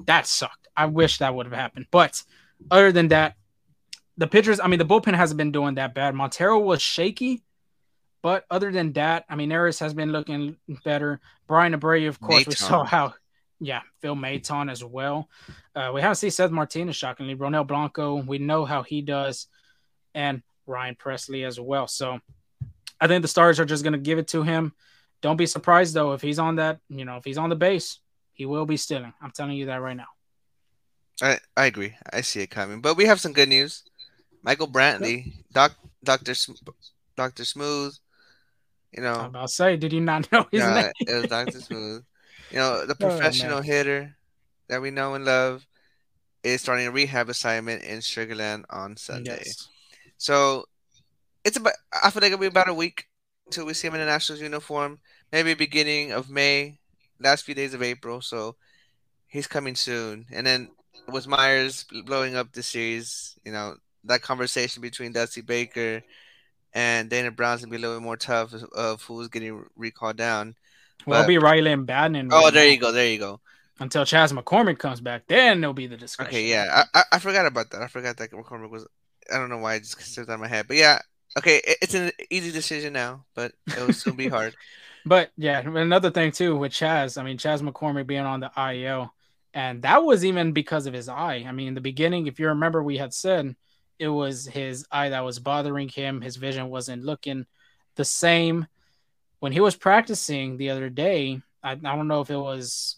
That sucked. I wish that would have happened. But other than that, the pitchers, I mean, the bullpen hasn't been doing that bad. Montero was shaky, but other than that, I mean, Neris has been looking better. Bryan Abreu, of course, Maton. we saw how, yeah, Phil Maton as well. Uh, we haven't seen Seth Martinez, shockingly. Ronel Blanco, we know how he does, and Ryan Pressly as well. So I think the Stars are just going to give it to him. Don't be surprised, though, if he's on that, you know, if he's on the base, he will be stealing. I'm telling you that right now. I, I agree. I see it coming. But we have some good news. Michael Brantley, Doc, Dr. Dr. Smooth, you know, I'm about to say, did you not know his name? It was Doctor Smooth. You know, the oh, professional oh, hitter that we know and love is starting a rehab assignment in Sugarland on Sunday. Yes. So it's about I feel like it'll be about a week until we see him in the Nationals uniform. Maybe beginning of May, last few days of April. So he's coming soon. And then with Meyers blowing up the series, you know, that conversation between Dusty Baker and Dana Brown's gonna be a little bit more tough of, who's getting recalled down. Well, it'll be Riley and Badman. Oh, there you go, there you go. Until Chas McCormick comes back, then there'll be the discussion. Okay, yeah, I, I, I forgot about that. I forgot that McCormick was. I don't know why I just slipped out of my head, but yeah, okay, it, it's an easy decision now, but it will soon be hard. But yeah, another thing too with Chas, I mean Chas McCormick being on the IL, and that was even because of his eye. I mean, in the beginning, if you remember, we had said it was his eye that was bothering him. His vision wasn't looking the same. When he was practicing the other day, I, I don't know if it was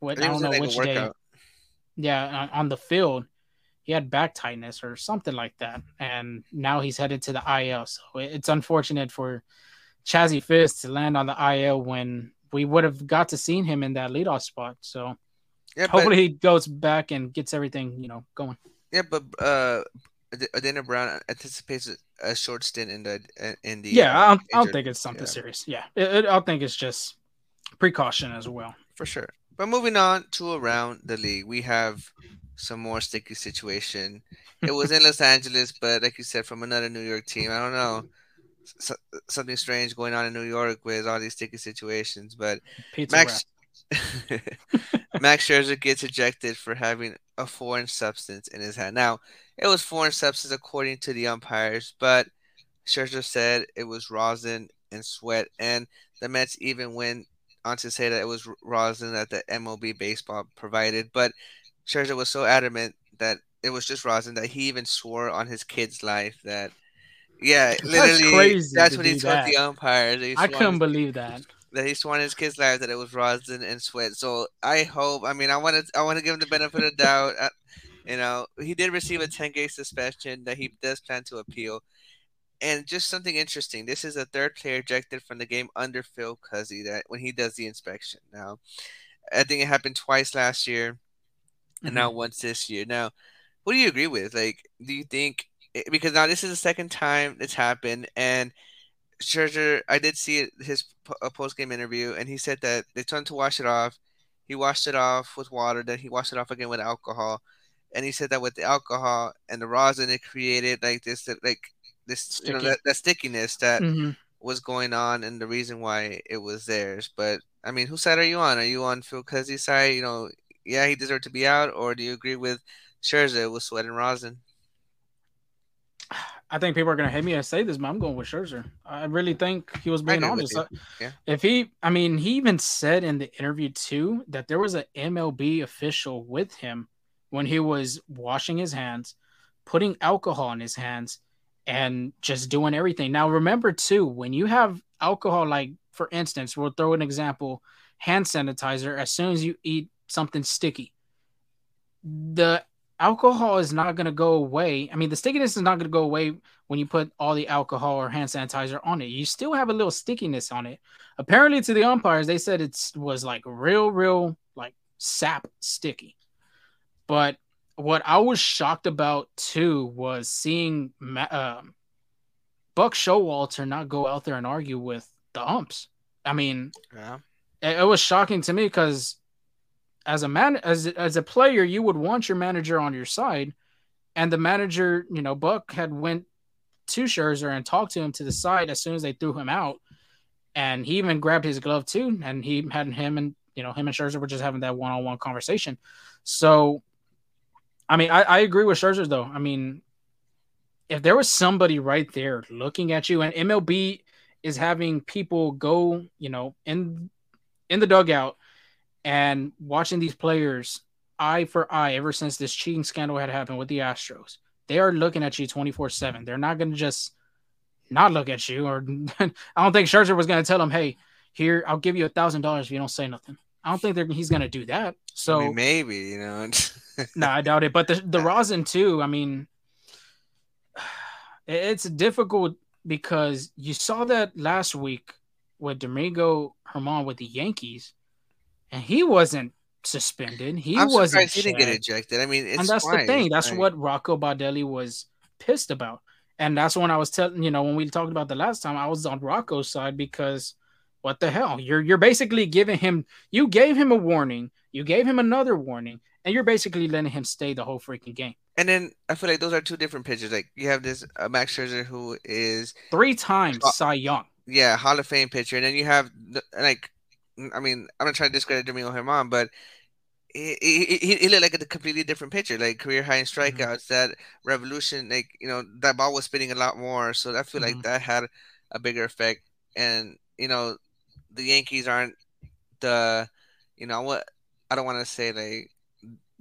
what I, I don't know which day. Yeah, on the field, he had back tightness or something like that, and now he's headed to the IL. So it's unfortunate for Chazzy Fist to land on the IL when we would have got to seen him in that leadoff spot. So yeah, hopefully but, he goes back and gets everything you know going. Yeah, but uh, Dana Brown anticipates a short stint in the in the. Yeah, uh, I, don't, I don't think it's something yeah. serious. Yeah, it, it, I think it's just precaution as well. For sure. But moving on to around the league, we have some more sticky situation. It was in Los Angeles, but like you said, from another New York team. I don't know. So, something strange going on in New York with all these sticky situations. But Pizza Max Max Scherzer gets ejected for having a foreign substance in his hand. Now, it was foreign substance according to the umpires, but Scherzer said it was rosin and sweat, and the Mets even went on to say that it was rosin that the MLB baseball provided. But Scherzer was so adamant that it was just rosin that he even swore on his kid's life that, yeah, literally, that's, that's what he told that. the umpires. I couldn't believe that that he swore on his kid's life that it was rosin and sweat. So I hope. I mean, I want to. I want to give him the benefit of doubt. Uh, you know, he did receive a 10 game suspension that he does plan to appeal. And just something interesting. This is a third player ejected from the game under Phil Cuzzi that when he does the inspection. Now, I think it happened twice last year. and now once this year. Now, what do you agree with? Like, do you think eh, because now this is the second time it's happened, and Scherzer, I did see his post game interview, and he said that they tried to wash it off. He washed it off with water, then he washed it off again with alcohol, and he said that with the alcohol and the rosin, it created like this, like this, Sticky. you know, that, that stickiness that mm-hmm. was going on, and the reason why it was theirs. But I mean, whose side are you on? Are you on Phil Cuzzi's side? You know, yeah, he deserved to be out, or do you agree with Scherzer with sweat and rosin? I think people are going to hate me to say this, but I'm going with Scherzer. I really think he was being honest. Uh, yeah. If he, I mean, he even said in the interview too that there was an MLB official with him when he was washing his hands, putting alcohol in his hands, and just doing everything. Now, remember too, when you have alcohol, like for instance, we'll throw an example hand sanitizer, as soon as you eat something sticky, the alcohol is not going to go away. I mean, the stickiness is not going to go away when you put all the alcohol or hand sanitizer on it. You still have a little stickiness on it. Apparently, to the umpires, they said it was like real, real, like sap sticky. But what I was shocked about too was seeing uh, Buck Showalter not go out there and argue with the umps. I mean, yeah. it, it was shocking to me because as a man as as a player, you would want your manager on your side, and the manager, you know, Buck had went to Scherzer and talked to him to the side as soon as they threw him out, and he even grabbed his glove too, and he had him and you know him and Scherzer were just having that one on one conversation. So, I mean, I, I agree with Scherzer though. I mean, if there was somebody right there looking at you, and MLB is having people go, you know, in in the dugout and watching these players eye for eye ever since this cheating scandal had happened with the Astros, they are looking at you 24 7. They're not going to just not look at you. Or I don't think Scherzer was going to tell them, hey, here, I'll give you a thousand dollars if you don't say nothing. I don't think he's going to do that. So I mean, maybe, you know. no, nah, I doubt it. But the, the rosin, too, I mean, it's difficult because you saw that last week with Domingo Germán with the Yankees and he wasn't suspended. He I'm wasn't. He didn't get ejected. I mean, and that's the thing. That's what Rocco Baldelli was pissed about, and that's when I was telling you know when we talked about the last time I was on Rocco's side because what the hell you're you're basically giving him you gave him a warning, you gave him another warning, and you're basically letting him stay the whole freaking game. And then I feel like those are two different pitchers. Like you have this uh, Max Scherzer who is three times uh, Cy Young. Yeah, Hall of Fame pitcher, and then you have like I mean, I'm not trying to discredit Domingo Germán, but he, he, he looked like a completely different pitcher, like career high in mm-hmm. strikeouts. Mm-hmm. That revolution, like you know, that ball was spinning a lot more, so I feel mm-hmm. like that had a bigger effect. And you know, the Yankees aren't the, you know, what I don't want to say like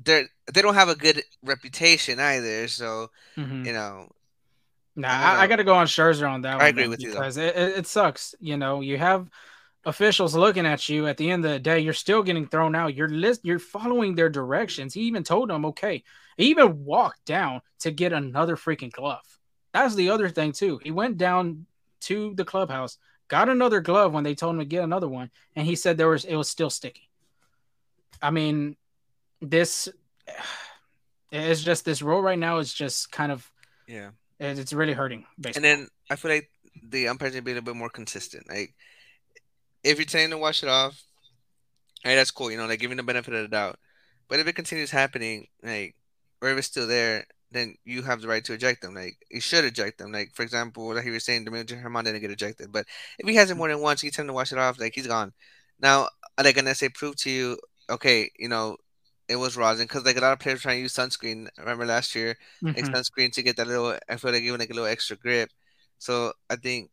they're they don't have a good reputation either. So mm-hmm. you know, Nah, I, I got to go on Scherzer on that I one. Agree with you because it, it, sucks. You know, you have officials looking at you at the end of the day you're still getting thrown out. You're list you're following their directions. He even told them okay he even walked down to get another freaking glove. That's the other thing too. He went down to the clubhouse got another glove when they told him to get another one and he said there was it was still sticky. I mean this it's just this role right now is just kind of yeah. and it's really hurting basically. and then i feel like the umpires need to be a little bit more consistent. Like if you're telling to wash it off, hey, that's cool. You know, like giving the benefit of the doubt. But if it continues happening, like, or if it's still there, then you have the right to eject them. Like, you should eject them. Like, for example, like he was saying, Domingo Germán didn't get ejected. But if he has it more than once, you tell to wash it off. Like, he's gone. Now, like, I say, prove to you, okay, you know, it was rosin because like a lot of players trying to use sunscreen. I remember last year, mm-hmm. like sunscreen to get that little. I feel like giving like a little extra grip. So I think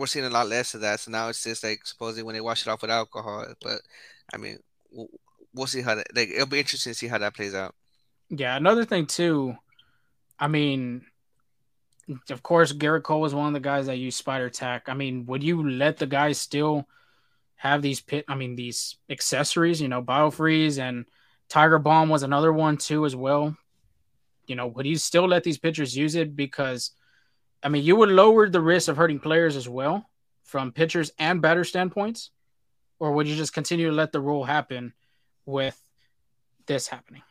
we're seeing a lot less of that. So now it's just like supposedly when they wash it off with alcohol. But I mean, we'll, we'll see how that. Like, it'll be interesting to see how that plays out. Yeah, another thing too. I mean, of course, Gerrit Cole was one of the guys that used Spider Tack. I mean, would you let the guys still have these pit? I mean, these accessories. You know, Biofreeze and Tiger Balm was another one too as well. You know, would you still let these pitchers use it because I mean, you would lower the risk of hurting players as well from pitchers and batter standpoints, or would you just continue to let the rule happen with this happening?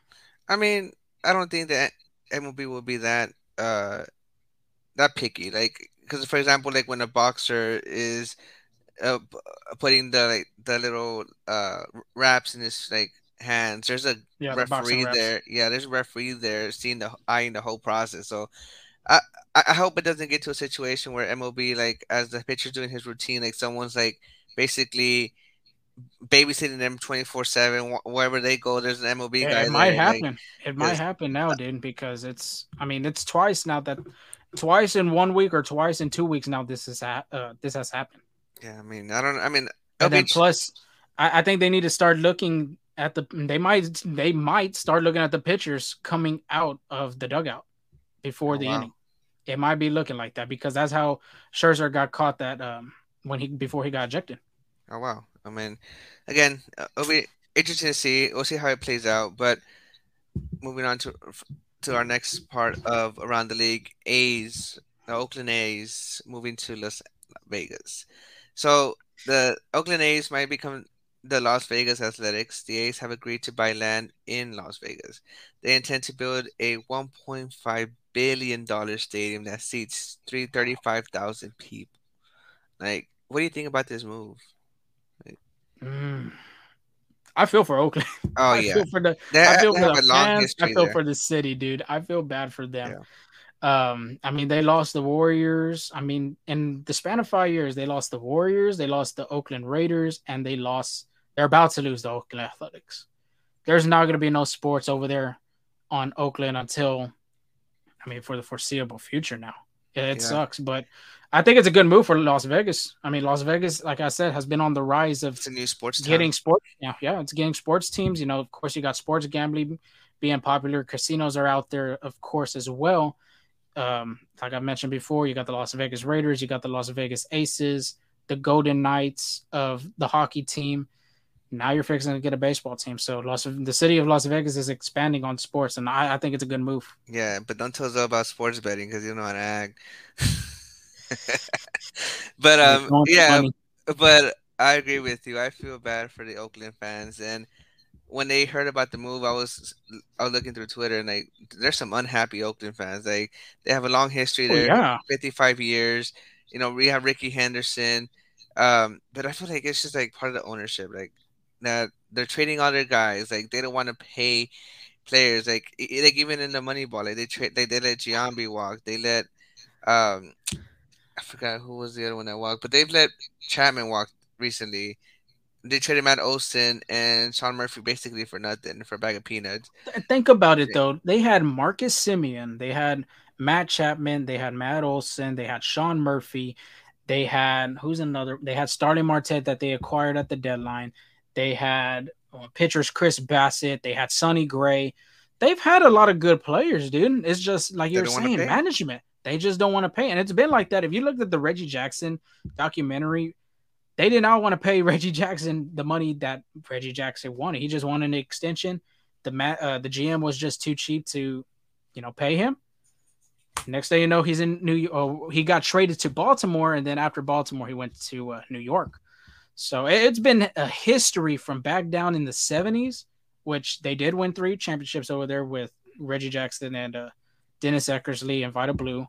I mean, I don't think that MLB will be that uh that picky. Like, because for example, like when a boxer is uh, putting the like the little uh wraps in his like hands, there's a Yeah, referee wraps. there. Yeah, there's a referee there seeing the eyeing the whole process. So I I hope it doesn't get to a situation where MLB like as the pitcher's doing his routine, like someone's like basically babysitting them 24 7 wherever they go there's an mlb It, guy it might there like happen. It might happen now, dude, because it's. I mean, it's twice now that, twice in one week or twice in two weeks now. This is ha- uh, this has happened. yeah i mean i don't i mean And then plus, I, I think they need to start looking at the. They might they might start looking at the pitchers coming out of the dugout before Oh, the wow. inning. It might be looking like that because that's how Scherzer got caught that um when he before he got ejected. Oh wow! I mean, again, uh, it'll be interesting to see. We'll see how it plays out. But moving on to to our next part of around the league, A's, the Oakland A's, moving to Las Vegas. So the Oakland A's might become the Las Vegas Athletics. The A's have agreed to buy land in Las Vegas. They intend to build a 1.5 billion dollar stadium that seats 335,000 people. Like, what do you think about this move? Mm. I feel for Oakland. Oh I yeah, feel for the I feel for the fans. I feel there. for the city, dude. I feel bad for them. Um, I mean, they lost the Warriors. I mean, in the span of five years, they lost the Warriors, they lost the Oakland Raiders, and they lost. They're about to lose the Oakland Athletics. There's not going to be no sports over there on Oakland until, I mean, for the foreseeable future. Now it, it Yeah. sucks, but I think it's a good move for Las Vegas. I mean, Las Vegas, like I said, has been on the rise of It's a new sports getting sports. Yeah, yeah, it's getting sports teams. You know, of course, you got sports gambling being popular. Casinos are out there, of course, as well. Um, like I mentioned before, you got the Las Vegas Raiders, you got the Las Vegas Aces, the Golden Knights of the hockey team. Now you're fixing to get a baseball team. So Las, the city of Las Vegas is expanding on sports, and I, I think it's a good move. Yeah, but don't tell Zoe about sports betting because you know how to act. but um, If you want the yeah, money- but I agree with you. I feel bad for the Oakland fans, and when they heard about the move, I was I was looking through Twitter, and like there's some unhappy Oakland fans. Like they have a long history Oh, yeah, 55 years. You know, we have Rickey Henderson, um, but I feel like it's just like part of the ownership, like that they're trading all their guys. Like they don't want to pay players. Like like even in the Moneyball, like they trade, they, they let Giambi walk. They let um, I forgot who was the other one that walked, but they've let Chapman walk recently. They traded Matt Olson and Sean Murphy basically for nothing for a bag of peanuts. Think about it though. They had Marcus Semien, they had Matt Chapman, they had Matt Olson, they had Sean Murphy, they had who's another? They had Starling Marte that they acquired at the deadline. They had uh, pitchers Chris Bassitt, they had Sonny Gray. They've had a lot of good players, dude. It's just like you're saying, management. They just don't want to pay, and it's been like that. If you looked at the Reggie Jackson documentary, they did not want to pay Reggie Jackson the money that Reggie Jackson wanted. He just wanted an extension. The ma- uh, the GM was just too cheap to, you know, pay him. Next thing you know, he's in New York. Oh, he got traded to Baltimore, and then after Baltimore, he went to uh, New York. So it- it's been a history from back down in the '70s, which they did win three championships over there with Reggie Jackson and uh, Dennis Eckersley and Vida Blue.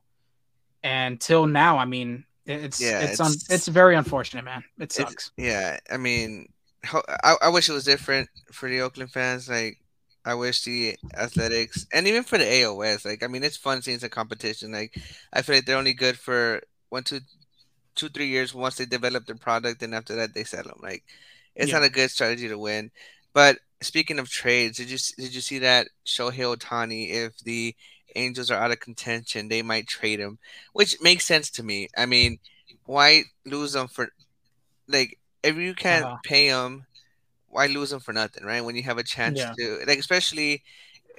And till now, I mean, it's Yeah, it's un- it's- it's very unfortunate, man. It sucks. Yeah, I mean, I, I wish it was different for the Oakland fans. Like, I wish the Athletics and even for the AOS. Like, I mean, it's fun seeing some competition. Like, I feel like they're only good for one, two, two, three years once they develop their product, and after that they sell them. Like, it's Yeah. not a good strategy to win. But speaking of trades, did you did you see that Shohei Ohtani? If the Angels are out of contention, they might trade him, which makes sense to me. I mean, why lose them for like if you can't Uh-huh. pay them, why lose them for nothing, right? When you have a chance Yeah. to, like, especially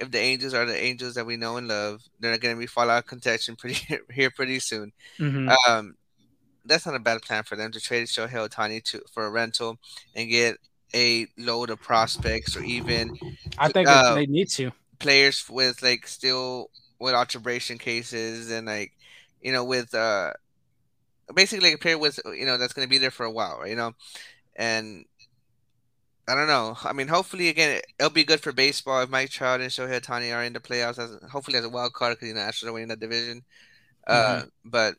if the Angels are the Angels that we know and love, they're going to be fall out of contention pretty here pretty soon. Mhm. Um, that's not a bad plan for them to trade Shohei Ohtani to for a rental and get a load of prospects or even I think uh, they need to. players with like still with alteration cases and like you know with uh basically like a player with you know that's going to be there for a while right you know and I don't know. I mean, hopefully, again, it'll be good for baseball if Mike Trout and Shohei Ohtani are in the playoffs. As hopefully as a wild card because you know Astros are winning that division. Uh, but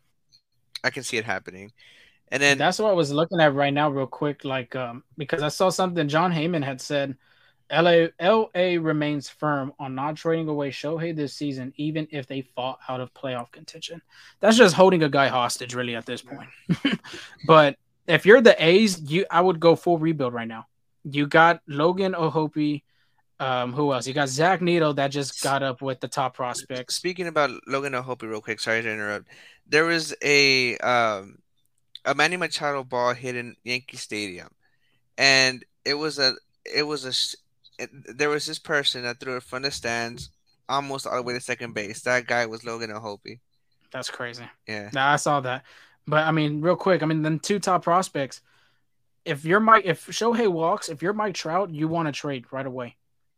I can see it happening. And then That's what I was looking at right now, real quick. Like, um, because I saw something Jon Heyman had said. LA LA remains firm on not trading away Shohei this season, even if they fall out of playoff contention. That's just holding a guy hostage, really, at this point. but if you're the A's, you I would go full rebuild right now. You got Logan O'Hoppe. Um, who else? You got Zach Neto that just got up with the top prospects. Speaking about Logan O'Hoppe, real quick. Sorry to interrupt. There was a um, a Manny Machado ball hit in Yankee Stadium, and it was a it was a it, there was this person that threw it from the stands almost all the way to second base. That guy was Logan O'Hoppe. That's crazy. Yeah. Nah, I saw that. But I mean, real quick, I mean, then two top prospects. If you're Mike, if Shohei walks, if you're Mike Trout, you want to trade right away,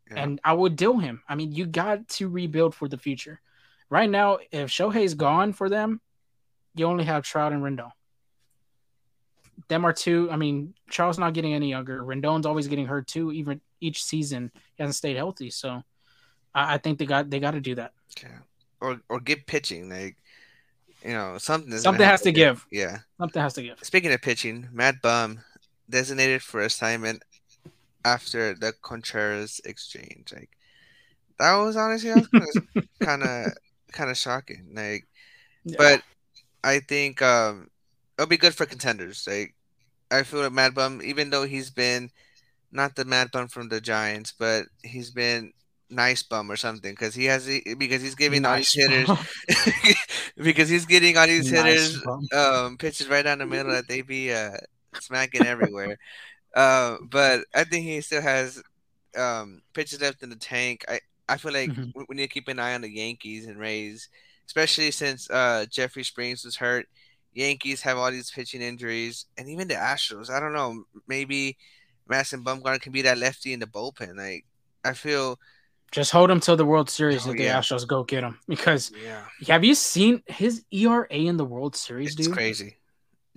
yeah. and I would deal him. I mean, you got to rebuild for the future. Right now, if Shohei's gone for them, you only have Trout and Rendon. Them are two. I mean, Trout's not getting any younger. Rendon's always getting hurt too. Even each season, he hasn't stayed healthy. So, I, I think they got they got to do that. Yeah. Or or get pitching like you know, something something has to give. give. Yeah, something has to give. Speaking of pitching, Matt Bum designated for assignment after the Contreras exchange. Like that was honestly kind of kind of shocking. Like, yeah. but I think um it'll be good for contenders. Like I feel like Matt Bum, even though he's been not the Matt Bum from the Giants, but he's been nice bum or something because he has because he's giving nice all these hitters because he's getting all these nice hitters um pitches right down the middle that they be uh smacking everywhere. Uh, but I think he still has um pitches left in the tank. I I feel like mm-hmm. we, we need to keep an eye on the Yankees and Rays, especially since uh Jeffrey Springs was hurt. Yankees have all these pitching injuries, and even the Astros. I don't know. Maybe Madison Bumgarner can be that lefty in the bullpen. Like I feel just hold him till the World Series oh, if the yeah. Astros go get him. Because yeah. have you seen his ERA in the World Series, it's dude? crazy.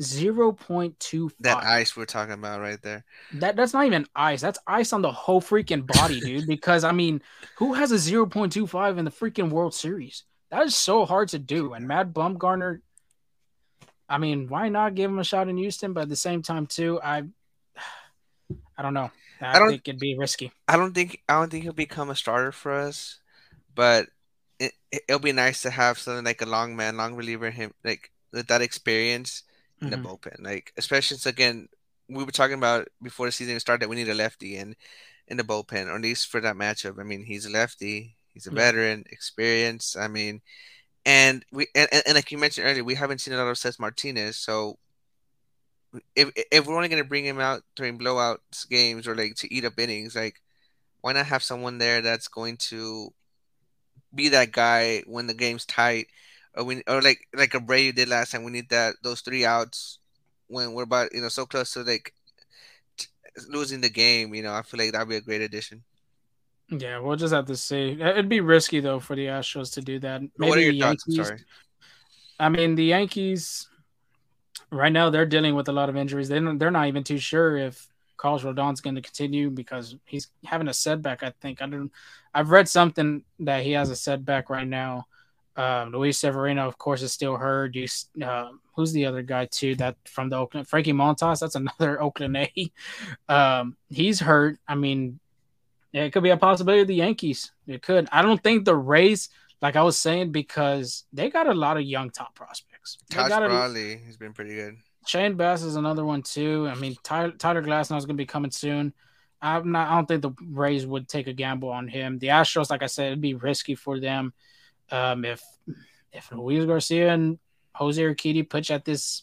Zero point two. That ice we're talking about right there. That that's not even ice. That's ice on the whole freaking body, dude. Because I mean, who has a zero point two five in the freaking World Series? That is so hard to do. And Matt Bumgarner, I mean, why not give him a shot in Houston? But at the same time, too, I, I don't know. I, I don't think it'd be risky. I don't think I don't think he'll become a starter for us, but it, it'll be nice to have something like a long man, long reliever, him like with that experience in mm-hmm. the bullpen. Like especially since again we were talking about before the season started that we need a lefty in in the bullpen, or at least for that matchup. I mean, he's a lefty, he's a veteran, experience. I mean, and we and, and, like you mentioned earlier, we haven't seen a lot of Seth Martinez, so if if we're only gonna bring him out during blowouts games or like to eat up innings, like why not have someone there that's going to be that guy when the game's tight, or we or like like a Brady did last time. We need that those three outs when we're about you know so close to like t- losing the game. You know, I feel like that'd be a great addition. Yeah, we'll just have to see. It'd be risky though for the Astros to do that. Maybe what are your Yankees, thoughts? Sorry. I mean, the Yankees right now they're dealing with a lot of injuries. They they're not even too sure if Carlos Rodon's going to continue because he's having a setback. I think I don't. I've read something that he has a setback right now. Um, Luis Severino, of course, is still hurt. You, uh, who's the other guy too? That from the Oakland, Frankie Montas. That's another Oakland A. Um, he's hurt. I mean, it could be a possibility of the Yankees. It could. I don't think the Rays, like I was saying, because they got a lot of young top prospects. Taj Bradley, he's been pretty good. Shane Baz is another one too. I mean, Tyler, Tyler Glasnow is going to be coming soon. I'm not. I don't think the Rays would take a gamble on him. The Astros, like I said, it'd be risky for them. Um, if if Luis Garcia and Jose Urquidy pitch at this,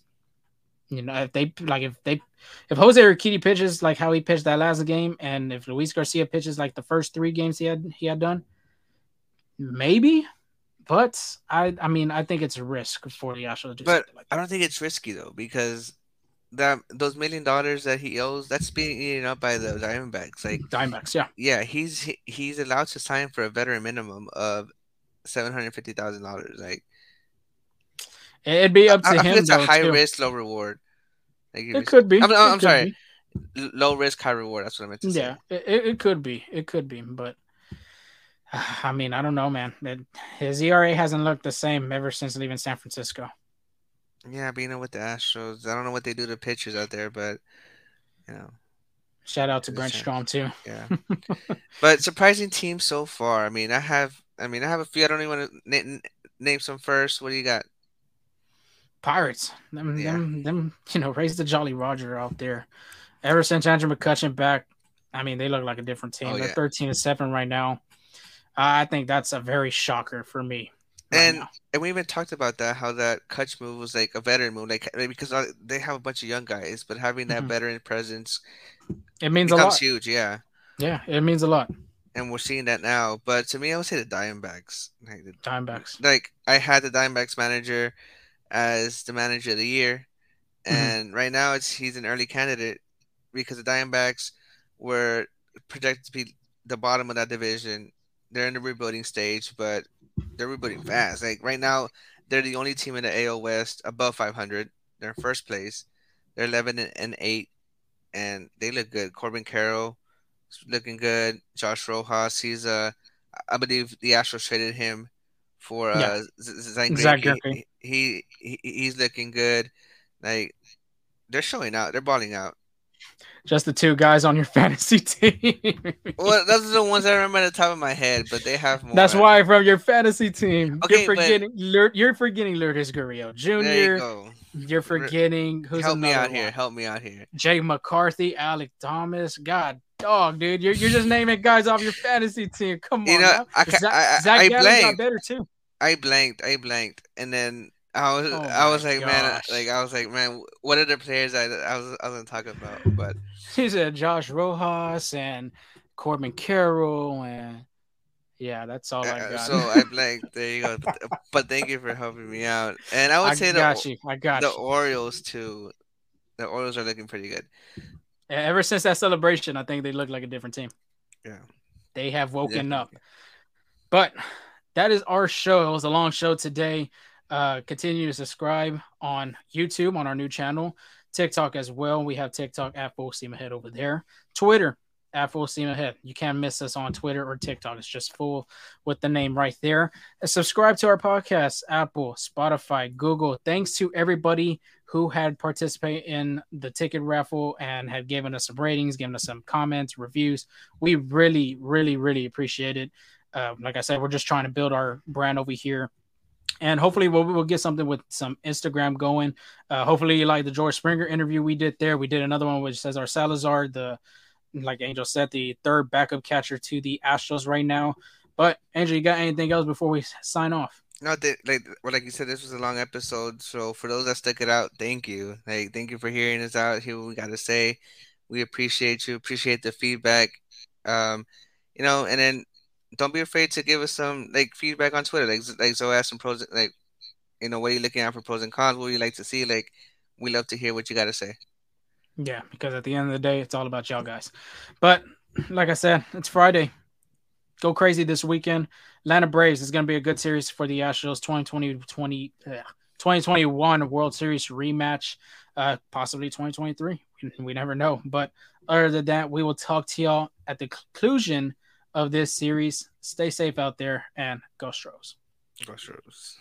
you know, if they like if they if Jose Urquidy pitches like how he pitched that last game, and if Luis Garcia pitches like the first three games he had he had done, maybe. But I I mean I think it's a risk for the Astros. But like I don't think it's risky though because that those million dollars that he owes that's being eaten up by the Diamondbacks. Like Diamondbacks, yeah, yeah. He's he's allowed to sign for a veteran minimum of seven hundred fifty thousand dollars. Like it'd be up to I, him. I it's a high too. risk, low reward. Like, it could be. I'm, I'm it sorry. Be. low risk, high reward. That's what I meant to say. Yeah, it, it could be. It could be, but I mean, I don't know, man. It, his ERA hasn't looked the same ever since leaving San Francisco. Yeah, being with the Astros, I don't know what they do to pitchers out there, but you know. Shout out to Brent Strom too. Yeah, but surprising team so far. I mean, I have, I mean, I have a few. I don't even want to name, name some first. What do you got? Pirates. Them, yeah. them, them, you know, raise the Jolly Roger out there. Ever since Andrew McCutchen back, I mean, they look like a different team. Oh, They're yeah. 13 to 7 right now. I think that's a very shocker for me. Right and now. and we even talked about that how that Kutch move was like a veteran move, like because they have a bunch of young guys, but having that mm-hmm. veteran presence, it means a lot. Huge, yeah. Yeah, it means a lot. And we're seeing that now. But to me, I would say the Diamondbacks. Like the Diamondbacks. Like I had the Diamondbacks manager as the manager of the year, mm-hmm. and mm-hmm. right now it's he's an early candidate because the Diamondbacks were projected to be the bottom of that division. They're in the rebuilding stage, but they're rebuilding fast. Like right now, they're the only team in the AL West above 500. They're in first place. They're 11 and 8, and they look good. Corbin Carroll looking good. Josh Rojas, he's uh, I believe the Astros traded him for uh, yeah. Zack He, he, he he's looking good. Like they're showing out. They're balling out just the two guys on your fantasy team. well, those are the ones I remember at the top of my head, but they have more. That's why from your fantasy team, okay, you're forgetting but... you're forgetting Lourdes Gurriel Jr. You are forgetting who's help me out one? here. Help me out here. Jay McCarthy, Alek Thomas. God, dog, dude, you're, you're just naming guys off your fantasy team. Come on, you know, I, Zach, I, I, Zach I blanked. got better too. I blanked. I blanked, and then I was oh I was like gosh. man like I was like man what are the players I I was I wasn't talking about but he said Josh Rojas and Corbin Carroll and yeah that's all I uh, got. So I blanked. there you go. but thank you for helping me out. And I would I say got the you. I got the you. Orioles too. The Orioles are looking pretty good. Ever since that celebration, I think they look like a different team. Yeah, they have woken yeah. up. But that is our show. It was a long show today. Uh, continue to subscribe on YouTube on our new channel, TikTok as well. We have TikTok at Full Steam Ahead over there. Twitter at Full Steam Ahead. You can't miss us on Twitter or TikTok. It's just full with the name right there. And subscribe to our podcast, Apple, Spotify, Google. Thanks to everybody who had participated in the ticket raffle and had given us some ratings, given us some comments, reviews. We really, really, really appreciate it. Uh, like I said, we're just trying to build our brand over here and hopefully we'll, we'll get something with some Instagram going. Uh, hopefully, like the George Springer interview we did there, we did another one which Cesar Salazar, the like Angel said, the third backup catcher to the Astros right now. But Angel, you got anything else before we sign off? No, like well, like you said, this was a long episode. So for those that stuck it out, thank you. Like, thank you for hearing us out. Here, we got to say, we appreciate you. Appreciate the feedback. Um, you know, and then don't be afraid to give us some like feedback on Twitter. Like like so ask some pros like you know what are you looking at for pros and cons? What you like to see? Like we love to hear what you got to say. Yeah, because at the end of the day, it's all about y'all guys. But like I said, it's Friday. Go crazy this weekend. Atlanta Braves is going to be a good series for the Astros 2020 20, uh, 2021 World Series rematch, uh, possibly 2023. We, we never know. But other than that, we will talk to y'all at the conclusion of this series. Stay safe out there and go Stros. Go Stros.